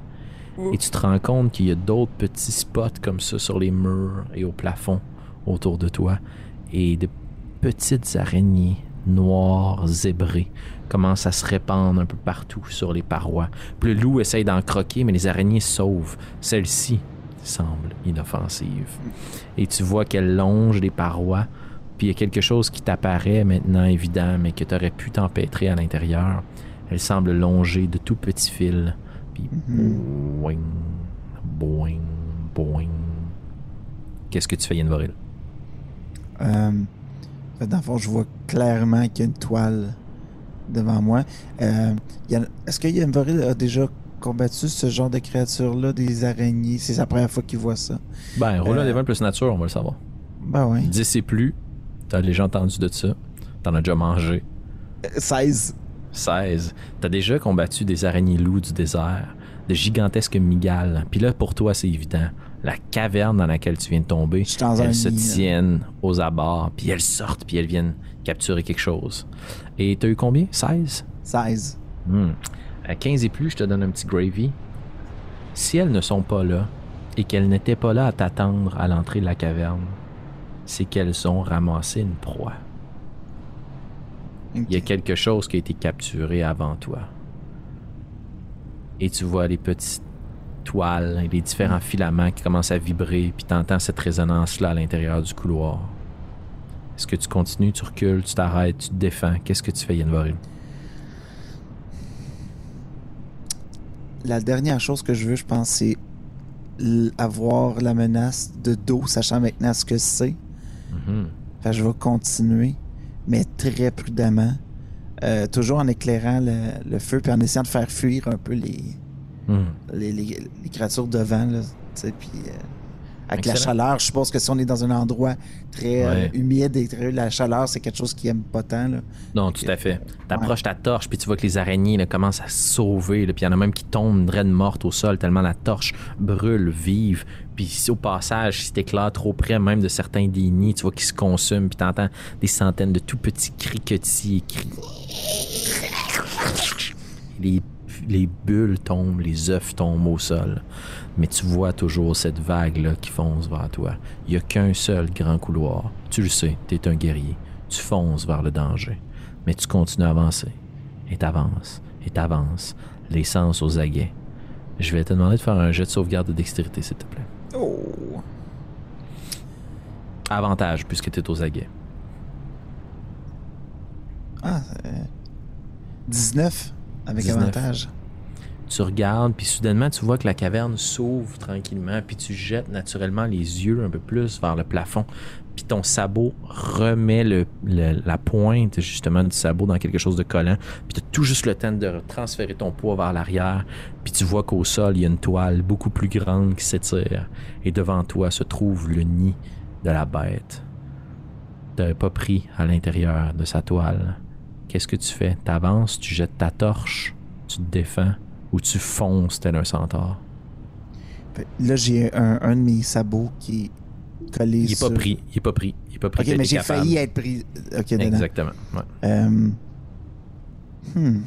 Et tu te rends compte qu'il y a d'autres petits spots comme ça sur les murs et au plafond autour de toi. Et de petites araignées noires zébrées commencent à se répandre un peu partout sur les parois. Puis le loup essaye d'en croquer, mais les araignées sauvent. Celle-ci semble inoffensive. Et tu vois qu'elle longe les parois. Puis il y a quelque chose qui t'apparaît maintenant évident, mais que tu aurais pu t'empêtrer à l'intérieur. Elle semble longer de tout petits fils. Puis boing, boing, boing. Qu'est-ce que tu fais, Yann Euh, dans le fond, je vois clairement qu'il y a une toile devant moi. Euh, Est-ce que Yamvoril a déjà combattu ce genre de créature-là, des araignées? C'est sa première fois qu'il voit ça. Ben, roule un Euh, des 20 plus nature, on va le savoir. Ben ouais. 10 et plus, t'as déjà entendu de ça. T'en as déjà mangé. Euh, 16. 16. T'as déjà combattu des araignées loups du désert, de gigantesques migales. Puis là, pour toi, c'est évident. La caverne dans laquelle tu viens de tomber, elles se nid, là. tiennent aux abords, puis elles sortent, puis elles viennent capturer quelque chose. Et t'as eu combien? 16 16. Hmm. À 15 et plus, je te donne un petit gravy. Si elles ne sont pas là, et qu'elles n'étaient pas là à t'attendre à l'entrée de la caverne, c'est qu'elles ont ramassé une proie. Il y a quelque chose qui a été capturé avant toi. Et tu vois les petites toiles et les différents filaments qui commencent à vibrer, puis t'entends cette résonance-là à l'intérieur du couloir. Est-ce que tu continues, tu recules, tu t'arrêtes, tu te défends? Qu'est-ce que tu fais, Yann La dernière chose que je veux, je pense, c'est avoir la menace de dos, sachant maintenant ce que c'est. Mhm. Que je vais continuer, mais très prudemment. Euh, toujours en éclairant le, le feu, puis en essayant de faire fuir un peu les, Mhm. les, les- les créatures devant. Là, puis, euh, avec la chaleur, je suppose que si on est dans un endroit très euh, Ouais. humide et très, la chaleur, c'est quelque chose qui aime pas tant. Là. Non, tout à fait. T'approches ta torche, puis tu vois que les araignées là, commencent à se sauver. Puis il y en a même qui tombent draine morte au sol tellement la torche brûle vive. Puis si au passage, si t'éclaires trop près même de certains des nids, tu vois qu'ils se consument. Puis t'entends des centaines de tout petits criquetis et cris. Les, les bulles tombent, les œufs tombent au sol. Mais tu vois toujours cette vague-là qui fonce vers toi. Il n'y a qu'un seul grand couloir. Tu le sais, t'es un guerrier. Tu fonces vers le danger. Mais tu continues à avancer. Et t'avances. Et t'avances. Les sens aux aguets. Je vais te demander de faire un jet de sauvegarde de dextérité, s'il te plaît. Oh! Avantage, puisque t'es aux aguets. Ah, euh, 19 avec 19. avantage. Tu regardes, puis soudainement, tu vois que la caverne s'ouvre tranquillement, puis tu jettes naturellement les yeux un peu plus vers le plafond, puis ton sabot remet le, la pointe justement du sabot dans quelque chose de collant, puis tu as tout juste le temps de transférer ton poids vers l'arrière, puis tu vois qu'au sol, il y a une toile beaucoup plus grande qui s'étire, et devant toi se trouve le nid de la bête. Tu pas pris à l'intérieur de sa toile. Qu'est-ce que tu fais? T'avances, tu jettes ta torche, tu te défends, ou tu fonces tel un centaure? Là, j'ai un, un de mes sabots qui est collé Il est sur... pas pris, il est pas pris, il est pas pris. Ok, mais j'ai failli être pris. Ok, dedans. Exactement. ouais. Euh, hmm.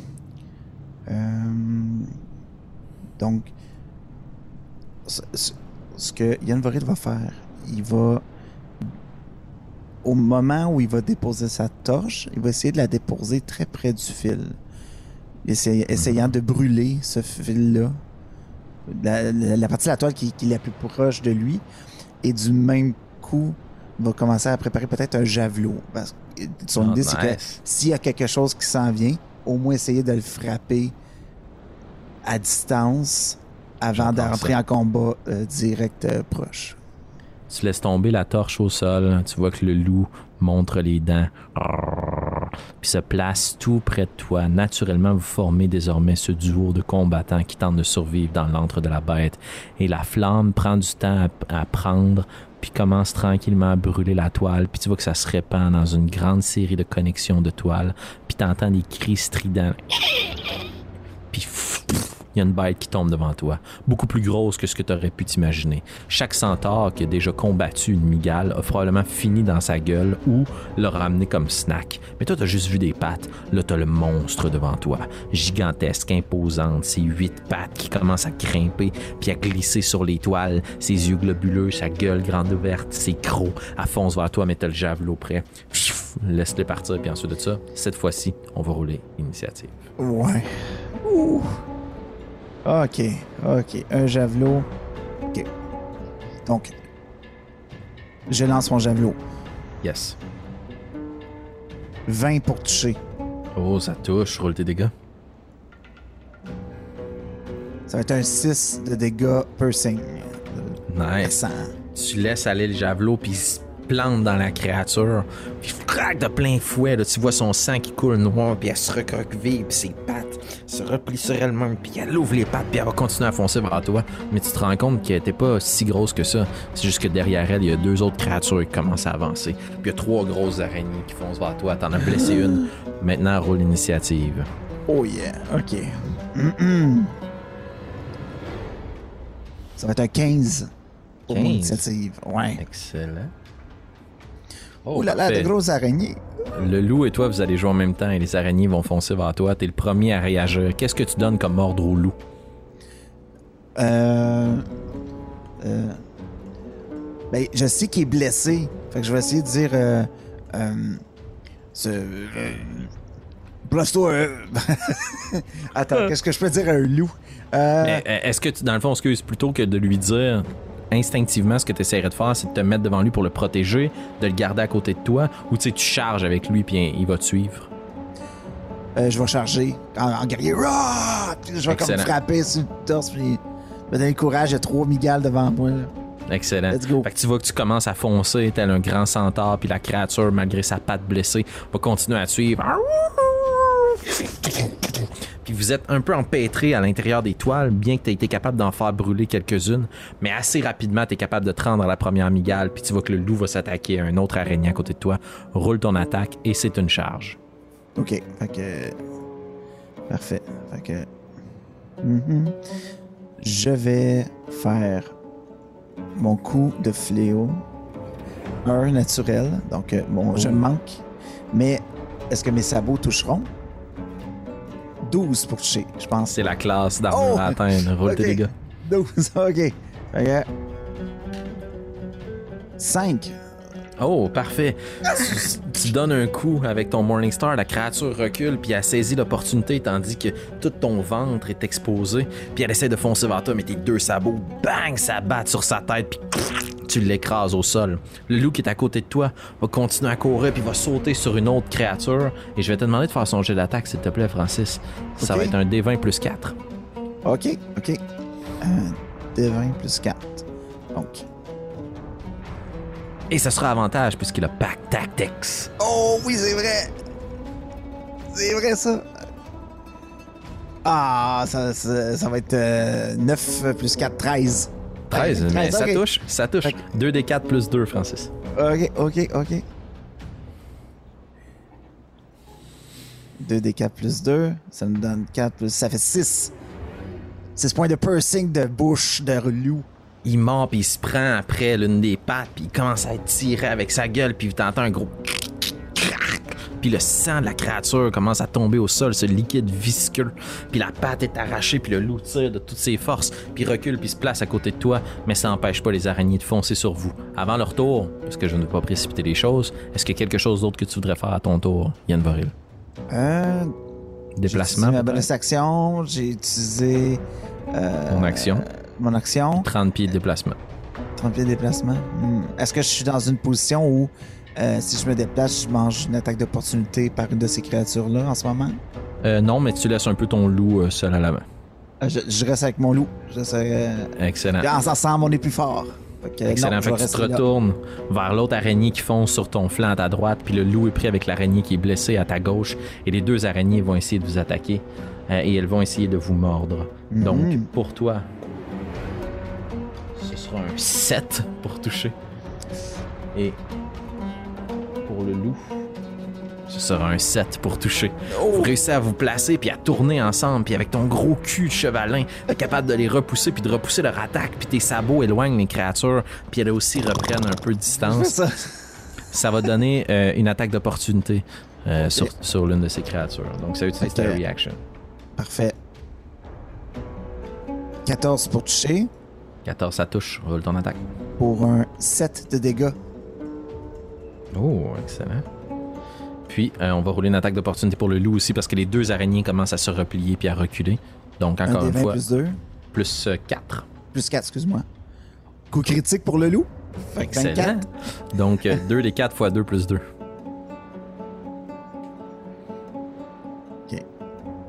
Euh, donc, ce, ce- ce que Yann Voril va faire, il va, au moment où il va déposer sa torche, il va essayer de la déposer très près du fil, Essaye- essayant de brûler ce fil-là, la, la- la partie de la toile qui, qui est la plus proche de lui, et du même coup, va commencer à préparer peut-être un javelot. Parce que son Ah, idée, c'est que s'il y a quelque chose qui s'en vient, au moins essayer de le frapper à distance avant d'entrer en combat euh, direct euh, proche. Tu laisses tomber la torche au sol. Tu vois que le loup montre les dents. Puis se place tout près de toi. Naturellement, vous formez désormais ce duo de combattants qui tentent de survivre dans l'antre de la bête. Et la flamme prend du temps à, à prendre, puis commence tranquillement à brûler la toile. Puis tu vois que ça se répand dans une grande série de connexions de toiles. Puis tu entends des cris stridents. Puis il y a une bête qui tombe devant toi, beaucoup plus grosse que ce que tu aurais pu t'imaginer. Chaque centaure qui a déjà combattu une migale a probablement fini dans sa gueule ou l'a ramené comme snack. Mais toi, t'as juste vu des pattes. Là, t'as le monstre devant toi, gigantesque, imposante, ses huit pattes qui commencent à grimper puis à glisser sur les toiles, ses yeux globuleux, sa gueule grande ouverte, ses crocs, elle fonce vers toi, mais t'as le javelot prêt. Pfff, Laisse-le partir, puis ensuite de ça, cette fois-ci, on va rouler l'initiative. Ouais. Ouh. Ok, ok. Un javelot. Ok. Donc, je lance mon javelot. Yes. 20 pour toucher. Oh, ça touche, roule tes dégâts. Ça va être un 6 de dégâts piercing. Nice. 100. Tu laisses aller le javelot, puis plante dans la créature. Puis craque de plein fouet. Là, tu vois son sang qui coule noir, puis elle se recroqueville, puis ses pattes se replient sur elle-même, puis elle ouvre les pattes, puis elle va continuer à foncer vers toi. Mais tu te rends compte qu'elle était pas si grosse que ça. C'est juste que derrière elle, il y a deux autres créatures qui commencent à avancer. Puis il y a trois grosses araignées qui foncent vers toi. T'en as blessé une. Maintenant, roule l'initiative. Oh yeah, ok. Ça va être un 15 pour mon 15. initiative. Ouais. Excellent. Oh, Oh là là, de grosses araignées. Le loup et toi, vous allez jouer en même temps et les araignées vont foncer vers toi. T'es le premier à réagir. Qu'est-ce que tu donnes comme ordre au loup? Euh. euh, ben, je sais qu'il est blessé. Fait que je vais essayer de dire. Euh, euh, ce. Euh, euh. (laughs) Attends, (laughs) qu'est-ce que je peux dire à un loup? Mais, euh, Est-ce que, tu, dans le fond, excuse, plutôt que de lui dire instinctivement ce que tu essaierais de faire, c'est de te mettre devant lui pour le protéger, de le garder à côté de toi, ou tu sais, tu charges avec lui puis il va te suivre? euh, je vais charger en, en guerrier. Rah! Je vais comme frapper sur le torse. Puis me donner le courage. A trois migales devant moi. là. Excellent. Let's go. Fait que tu vois que tu commences à foncer tel un grand centaure, puis la créature, malgré sa patte blessée, va continuer à te suivre. Puis vous êtes un peu empêtré à l'intérieur des toiles, bien que tu aies été capable d'en faire brûler quelques-unes, mais assez rapidement, tu es capable de te rendre à la première migale, puis tu vois que le loup va s'attaquer à un autre araignée à côté de toi. Roule ton attaque et c'est une charge. Ok. Fait que. Parfait. Fait que. Mhm. Je vais faire mon coup de fléau. Un naturel. Donc, euh, bon, je manque. Mais est-ce que mes sabots toucheront? 12 pour toucher, je pense. C'est la classe d'armure Oh! à atteindre. (laughs) Roule tes Ok. dégâts. 12, (laughs) ok. Que. 5. Oh, parfait. tu, tu donnes un coup avec ton Morningstar, la créature recule, puis elle saisit l'opportunité, tandis que tout ton ventre est exposé, puis elle essaie de foncer vers toi, mais tes deux sabots, bang, ça bat sur sa tête, puis tu l'écrases au sol. Le loup qui est à côté de toi va continuer à courir, puis va sauter sur une autre créature, et je vais te demander de faire son jet d'attaque, s'il te plaît, Francis. Ça va être un D20 plus 4. Ok, ok. Un D20 plus 4. Donc. Et ça sera avantage, puisqu'il a Pack Tactics. Oh oui, c'est vrai! C'est vrai ça! Ah, ça, ça, ça va être euh, 9 plus 4, 13. 13, mais ça touche, ça touche. Fait 2 d 4 plus 2, Francis. Ok, ok, ok. 2 des 4 plus 2, ça nous donne 4 plus. Ça fait 6. 6 points de piercing de bouche de loup. il mord puis il se prend après l'une des pattes puis il commence à tiré avec sa gueule puis t'entends un gros puis le sang de la créature commence à tomber au sol, ce liquide visqueux. Puis la patte est arrachée, puis le loup tire de toutes ses forces, puis recule, puis se place à côté de toi, mais ça n'empêche pas les araignées de foncer sur vous. Avant leur tour, parce que je ne veux pas précipiter les choses, est-ce qu'il y a quelque chose d'autre que tu voudrais faire à ton tour, Yann Voril? Euh, j'ai Déplacement, utilisé ma action, j'ai utilisé. euh, Mon action. Mon action. 30 pieds de déplacement. 30 pieds de déplacement. Hmm. Est-ce que je suis dans une position où, euh, si je me déplace, je mange une attaque d'opportunité par une de ces créatures-là en ce moment? Euh, non, mais tu laisses un peu ton loup euh, seul à la main. Je, je reste avec mon loup. Je serais... Excellent. Ensemble, on est plus fort. Non, Excellent. Fait que tu te là. retournes vers l'autre araignée qui fonce sur ton flanc à ta droite, puis le loup est pris avec l'araignée qui est blessée à ta gauche, et les deux araignées vont essayer de vous attaquer, euh, et elles vont essayer de vous mordre. Mhm. Donc, pour toi, ce sera un 7 pour toucher. Et pour le loup, ce sera un 7 pour toucher. Vous réussissez à vous placer puis à tourner ensemble, puis avec ton gros cul de chevalin, t'es capable de les repousser puis de repousser leur attaque, puis tes sabots éloignent les créatures, puis elles aussi reprennent un peu de distance. ça. Ça va donner euh, une attaque d'opportunité euh, sur, sur l'une de ces créatures. Donc ça utilise ta Ok. reaction. Parfait. 14 pour toucher, 14, ça touche. Roule ton attaque. pour un 7 de dégâts. Oh, excellent. Puis, euh, on va rouler une attaque d'opportunité pour le loup aussi parce que les deux araignées commencent à se replier puis à reculer. Donc, encore un une des 20 fois, plus 2. plus 4. Plus 4, excuse-moi. Coup critique pour le loup. Excellent. 24. Donc, 2 des 4 fois 2 plus 2.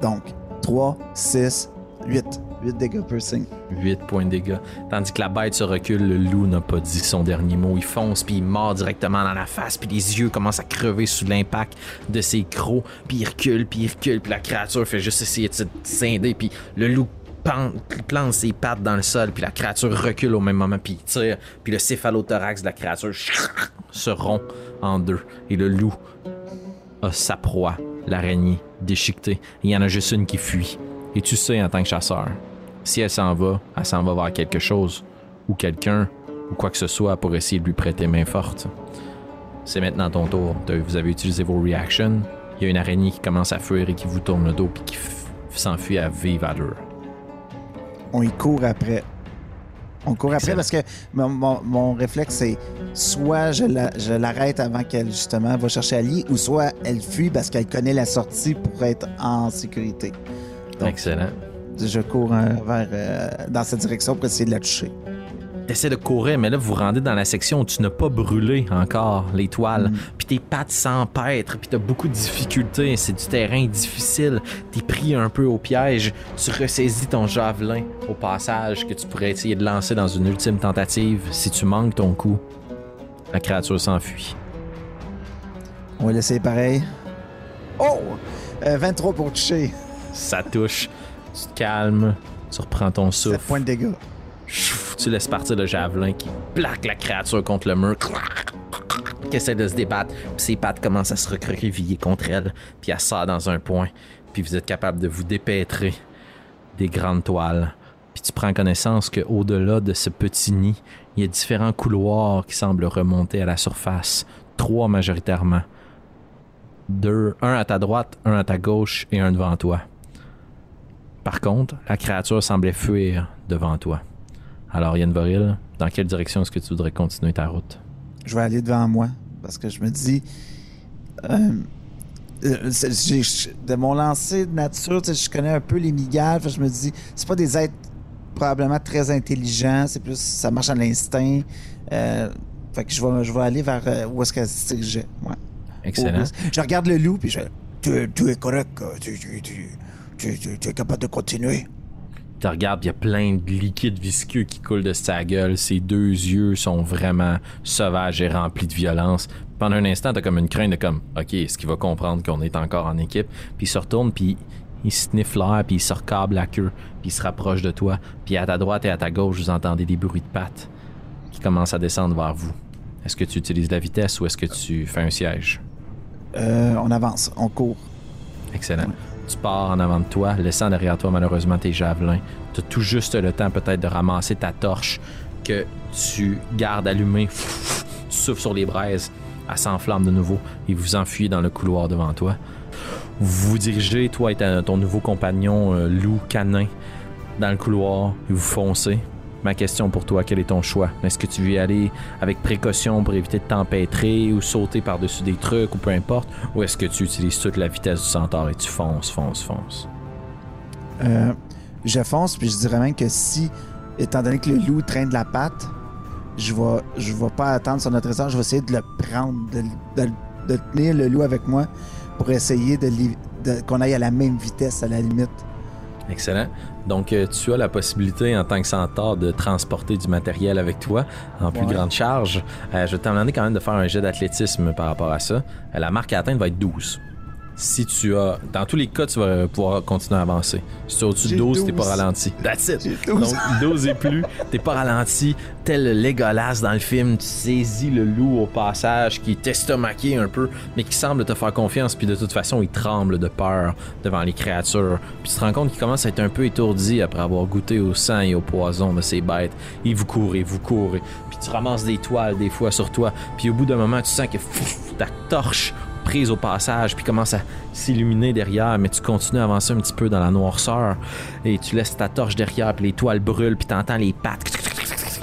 Donc, 3, 6, 8. 8 dégâts piercing. 8 points de dégâts. Tandis que la bête se recule, le loup n'a pas dit son dernier mot. Il fonce, puis il mord directement dans la face, puis les yeux commencent à crever sous l'impact de ses crocs, puis il recule, puis il recule, puis la créature fait juste essayer de se scinder, puis le loup plante ses pattes dans le sol, puis la créature recule au même moment, puis il tire, puis le céphalothorax de la créature (laughs) se rompt en deux, et le loup a sa proie, l'araignée, déchiquetée. Il y en a juste une qui fuit. Et tu sais, en tant que chasseur, si elle s'en va, elle s'en va vers quelque chose, ou quelqu'un, ou quoi que ce soit pour essayer de lui prêter main forte. C'est maintenant ton tour. Vous avez utilisé vos reactions. Il y a une araignée qui commence à fuir et qui vous tourne le dos puis qui s'enfuit à vive allure. On y court après. On court après parce que mon, mon- mon réflexe, c'est soit je la- je l'arrête avant qu'elle, justement, va chercher Ali, ou soit elle fuit parce qu'elle connaît la sortie pour être en sécurité. Donc, Excellent. Je cours euh, vers, euh, dans cette direction pour essayer de la toucher. T'essaies de courir, mais là, vous vous rendez dans la section où tu n'as pas brûlé encore les toiles. Mm. Puis tes pattes s'empêtrent, puis t'as beaucoup de difficultés. C'est du terrain difficile. T'es pris un peu au piège. Tu ressaisis ton javelin au passage que tu pourrais essayer de lancer dans une ultime tentative. Si tu manques ton coup, la créature s'enfuit. On va laisser pareil. Oh! Euh, 23 pour toucher. Ça touche. Tu te calmes. Tu reprends ton 7 souffle. points de dégâts. Tu laisses partir le javelin qui plaque la créature contre le mur. Qui essaie de se débattre. Puis ses pattes commencent à se recroqueviller contre elle. Puis elle sort dans un point. Puis vous êtes capable de vous dépêtrer des grandes toiles. Puis tu prends connaissance qu'au delà de ce petit nid, il y a différents couloirs qui semblent remonter à la surface. Trois majoritairement. Deux, un à ta droite, un à ta gauche et un devant toi. Par contre, la créature semblait fuir devant toi. Alors, Yann Voril, dans quelle direction est-ce que tu voudrais continuer ta route? Je vais aller devant moi parce que je me dis. euh, euh, c'est- de mon lancer de nature, je connais un peu les migales. que Je me dis, c'est pas des êtres probablement très intelligents. C'est plus, ça marche à l'instinct. Euh, fait que je vais, je vais aller vers où est-ce qu'elle se dirigeait. Ouais. Excellent. Je regarde le loup puis je tu, tu es correct. Tu, tu- tu- tu- tu- tu es capable de continuer? Tu regardes, il y a plein de liquide visqueux qui coule de sa gueule. Ses deux yeux sont vraiment sauvages et remplis de violence. Pendant un instant, t'as comme une crainte de comme, OK, est-ce qu'il va comprendre qu'on est encore en équipe? Puis il se retourne, puis il sniffe l'air, puis il se recable la queue, puis il se rapproche de toi. Puis à ta droite et à ta gauche, vous entendez des bruits de pattes qui commencent à descendre vers vous. Est-ce que tu utilises la vitesse ou est-ce que tu fais un siège? Euh, on avance, on court. Excellent. Tu pars en avant de toi, laissant derrière toi malheureusement tes javelins. Tu as tout juste le temps peut-être de ramasser ta torche que tu gardes allumée. Tu souffles sur les braises, elle s'enflamme de nouveau et vous enfuyez dans le couloir devant toi. Vous vous dirigez, toi et ton nouveau compagnon euh, loup canin, dans le couloir et vous foncez. Ma question pour toi, quel est ton choix? Est-ce que tu veux y aller avec précaution pour éviter de t'empêtrer ou sauter par-dessus des trucs ou peu importe? Ou est-ce que tu utilises toute la vitesse du centaure et tu fonces, fonces, fonces? Euh, je fonce, puis je dirais même que si, étant donné que le loup traîne de la patte, je vais, je vais pas attendre sur notre je vais essayer de le prendre, de, de- de tenir le loup avec moi pour essayer de- qu'on aille à la même vitesse à la limite. Excellent. Donc, euh, tu as la possibilité en tant que centaure de transporter du matériel avec toi en plus Ouais. grande charge. Euh, je vais te demander quand même de faire un jet d'athlétisme par rapport à ça. Euh, la marque à atteindre va être 12. Si tu as. Dans tous les cas, tu vas pouvoir continuer à avancer. Si tu es au-dessus de J'ai 12, t'es pas 12. ralenti. That's it. J'ai 12. Donc, 12 et plus, t'es pas ralenti. Tel le Legolas dans le film, tu saisis le loup au passage qui est estomaqué un peu, mais qui semble te faire confiance, puis de toute façon, il tremble de peur devant les créatures. Puis tu te rends compte qu'il commence à être un peu étourdi après avoir goûté au sang et au poison de ces bêtes. Il vous courez, vous courez. Puis tu ramasses des toiles des fois sur toi, puis au bout d'un moment, tu sens que pff, ta torche prise au passage puis commence à s'illuminer derrière mais tu continues à avancer un petit peu dans la noirceur et tu laisses ta torche derrière puis les toiles brûlent puis t'entends les pattes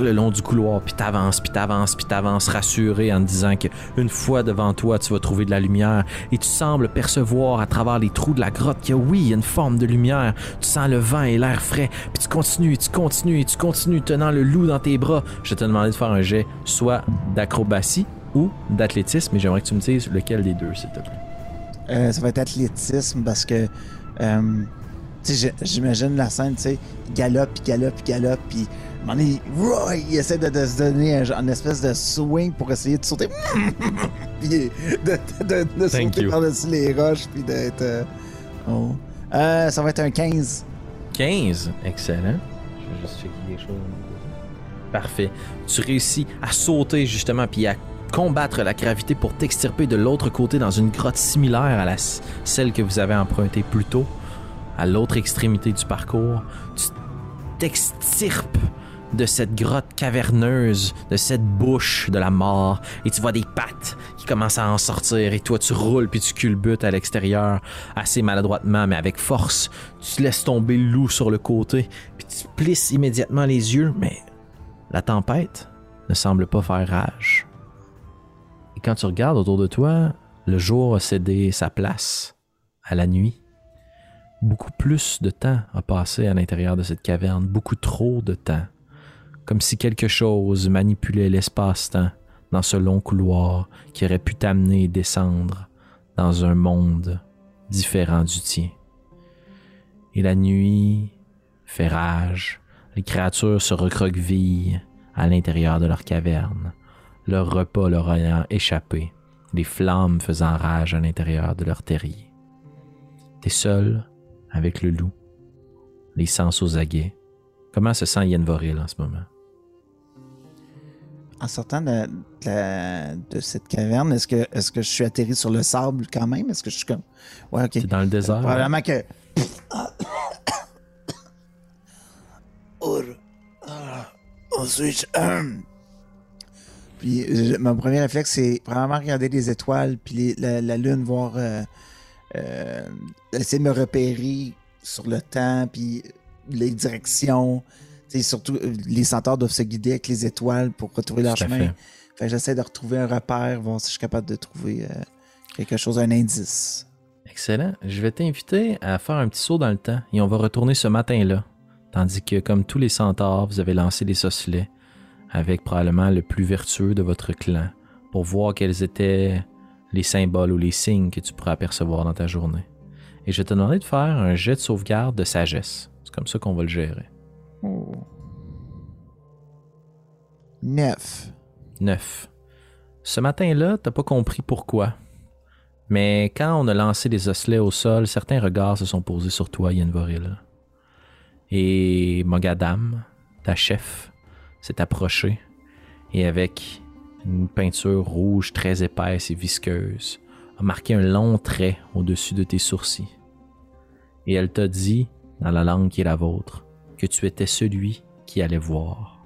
le long du couloir puis t'avances puis t'avances puis t'avances rassuré en te disant que une fois devant toi tu vas trouver de la lumière et tu sembles percevoir à travers les trous de la grotte que oui il y a une forme de lumière. Tu sens le vent et l'air frais puis tu continues tu continues tu continues tenant le loup dans tes bras. Je te demander de faire un jet soit d'acrobatie ou d'athlétisme, mais j'aimerais que tu me dises lequel des deux, s'il te plaît. Euh, ça va être athlétisme parce que, euh, j'imagine la scène, tu sais, il galope, il galope, il galope, puis à un moment donné, roar, il essaie de, de se donner un, une espèce de swing pour essayer de sauter, (laughs) puis de, de, de- de Thank sauter par-dessus les roches, puis d'être. euh, oh. Euh, ça va être un 15. 15, excellent. Je vais juste checker quelque chose. Parfait. Tu réussis à sauter justement, puis à combattre la gravité pour t'extirper de l'autre côté dans une grotte similaire à celle que vous avez empruntée plus tôt, à l'autre extrémité du parcours. Tu t'extirpes de cette grotte caverneuse, de cette bouche de la mort, et tu vois des pattes qui commencent à en sortir, et toi tu roules puis tu culbutes à l'extérieur, assez maladroitement, mais avec force. Tu laisses tomber le loup sur le côté, puis tu plisses immédiatement les yeux, mais la tempête ne semble pas faire rage. Et quand tu regardes autour de toi, le jour a cédé sa place à la nuit. Beaucoup plus de temps a passé à l'intérieur de cette caverne, beaucoup trop de temps. Comme si quelque chose manipulait l'espace-temps dans ce long couloir qui aurait pu t'amener et descendre dans un monde différent du tien. Et la nuit fait rage, les créatures se recroquevillent à l'intérieur de leur caverne, leur repas leur ayant échappé, les flammes faisant rage à l'intérieur de leur terrier. T'es seul avec le loup, les sens aux aguets. Comment se sent Yen Voril en ce moment? En sortant de, de la- de cette caverne, est-ce que, est que je suis atterri sur le sable quand même? Est-ce que je suis comme. Ouais, ok. T'es dans le désert? Probablement que. Or- ah, Ensuite, hum. Puis mon premier réflexe, c'est vraiment regarder les étoiles, puis les- la, la lune, voir. euh, euh, essayer de me repérer sur le temps, puis les directions. Tu sais, surtout, euh, les centaures doivent se guider avec les étoiles pour retrouver leur chemin. fait. Fait que j'essaie de retrouver un repère, voir si je suis capable de trouver euh, quelque chose, un indice. Excellent. Je vais t'inviter à faire un petit saut dans le temps et on va retourner ce matin-là. Tandis que, comme tous les centaures, vous avez lancé les osselets avec probablement le plus vertueux de votre clan pour voir quels étaient les symboles ou les signes que tu pourrais apercevoir dans ta journée. Et je vais te demander de faire un jet de sauvegarde de sagesse. C'est comme ça qu'on va le gérer. Oh. Neuf. 9. Ce matin-là, t'as pas compris pourquoi. Mais quand on a lancé les osselets au sol, certains regards se sont posés sur toi, Yenvoril. Et Mogadam, ta chef, s'est approchée et avec une peinture rouge très épaisse et visqueuse, a marqué un long trait au-dessus de tes sourcils. Et elle t'a dit, dans la langue qui est la vôtre, que tu étais celui qui allait voir.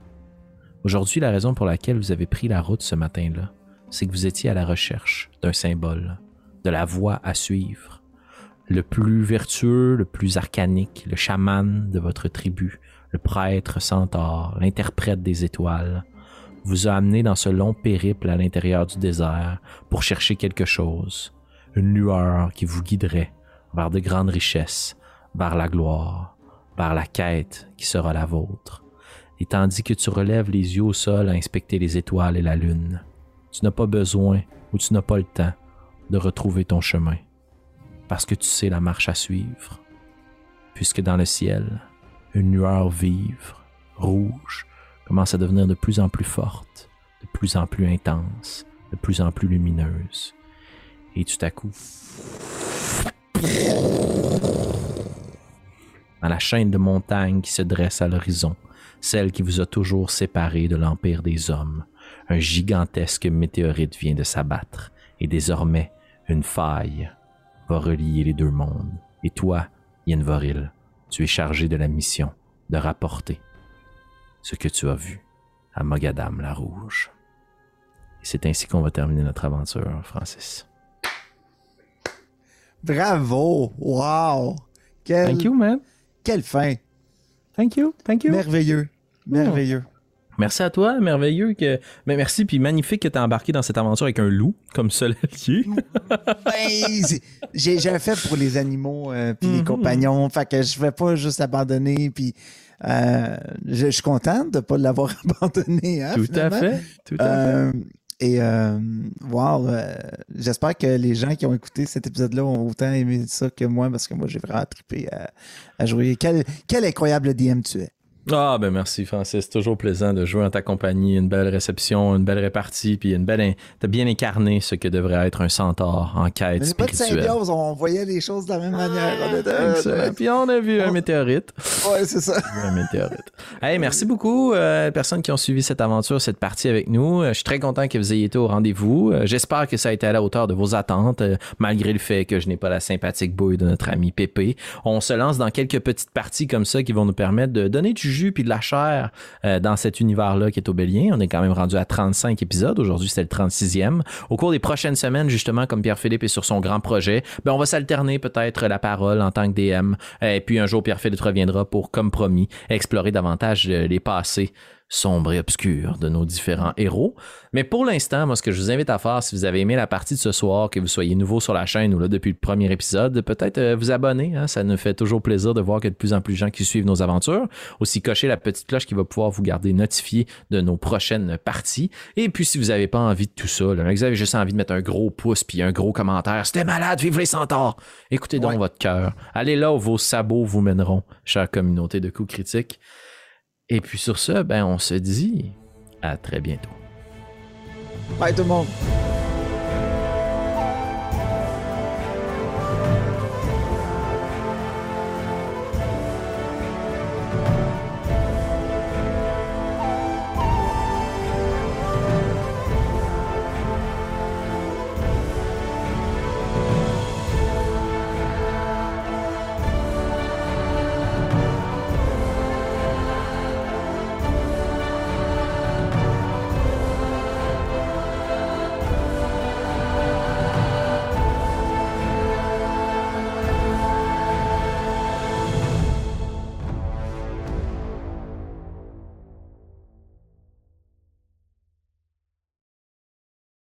Aujourd'hui, la raison pour laquelle vous avez pris la route ce matin-là, c'est que vous étiez à la recherche d'un symbole, de la voie à suivre. Le plus vertueux, le plus arcanique, le chaman de votre tribu, le prêtre centaure, l'interprète des étoiles, vous a amené dans ce long périple à l'intérieur du désert pour chercher quelque chose, une lueur qui vous guiderait vers de grandes richesses, vers la gloire, vers la quête qui sera la vôtre et tandis que tu relèves les yeux au sol à inspecter les étoiles et la lune, tu n'as pas besoin ou tu n'as pas le temps de retrouver ton chemin, parce que tu sais la marche à suivre. puisque dans le ciel, une lueur vive, rouge, commence à devenir de plus en plus forte, de plus en plus intense, de plus en plus lumineuse. Et tout à coup, dans la chaîne de montagnes qui se dresse à l'horizon, celle qui vous a toujours séparé de l'empire des hommes, un gigantesque météorite vient de s'abattre, et désormais, une faille va relier les deux mondes. Et toi, Yenvoril, tu es chargé de la mission de rapporter ce que tu as vu à Mogadam la Rouge. Et c'est ainsi qu'on va terminer notre aventure, Francis. Bravo! Wow! Quel, Thank you, man. Quelle fin! Thank you. Thank you. Merveilleux! Merveilleux! Merci à toi, merveilleux que. Mais merci, puis magnifique que tu embarqué dans cette aventure avec un loup comme seul (laughs) allié. Ben, j'ai un fait pour les animaux euh, puis les Mhm. compagnons. Fait que je vais pas juste abandonner. Puis euh, je, je suis contente de pas l'avoir (laughs) abandonné. hein, Tout à fait. Tout à fait. Euh, et euh, wow, j'espère que les gens qui ont écouté cet épisode-là ont autant aimé ça que moi parce que moi j'ai vraiment trippé à, à jouer. Quel, quel incroyable DM tu es. Ah, ben merci, Francis. Toujours plaisant de jouer en ta compagnie. Une belle réception, une belle répartie, puis une belle. in- T'as bien incarné ce que devrait être un centaure en quête Mais c'est pas de spirituelle. symbiose, on voyait les choses de la même manière. On était- Excellent. Puis on a vu un météorite. Ouais, c'est ça. (laughs) Un météorite. Hey, merci beaucoup, euh, personnes qui ont suivi cette aventure, cette partie avec nous. Euh, Je suis très content que vous ayez été au rendez-vous. Euh, J'espère que ça a été à la hauteur de vos attentes, euh, malgré le fait que je n'ai pas la sympathique bouille de notre ami Pépé. On se lance dans quelques petites parties comme ça qui vont nous permettre de donner du jus puis de la chair euh, dans cet univers-là qui est obélien. On est quand même rendu à 35 épisodes. Aujourd'hui, c'est le 36e. Au cours des prochaines semaines, justement, comme Pierre-Philippe est sur son grand projet, ben, on va s'alterner peut-être la parole en tant que DM. Et puis un jour, Pierre-Philippe reviendra pour, comme promis, explorer davantage euh, les passés sombres et obscurs de nos différents héros. Mais pour l'instant, moi, ce que je vous invite à faire, si vous avez aimé la partie de ce soir, que vous soyez nouveau sur la chaîne ou là depuis le premier épisode, peut-être euh, vous abonner. hein. ça nous fait toujours plaisir de voir qu'il y a de plus en plus de gens qui suivent nos aventures. Aussi, cocher la petite cloche qui va pouvoir vous garder notifié de nos prochaines parties. Et puis, si vous n'avez pas envie de tout ça, là, vous avez juste envie de mettre un gros pouce puis un gros commentaire, c'était malade, vive les centaures! Écoutez donc Ouais. votre cœur. Allez là où vos sabots vous mèneront, chère communauté de coups critiques. Et puis sur ce, ben on se dit à très bientôt. Bye tout le monde.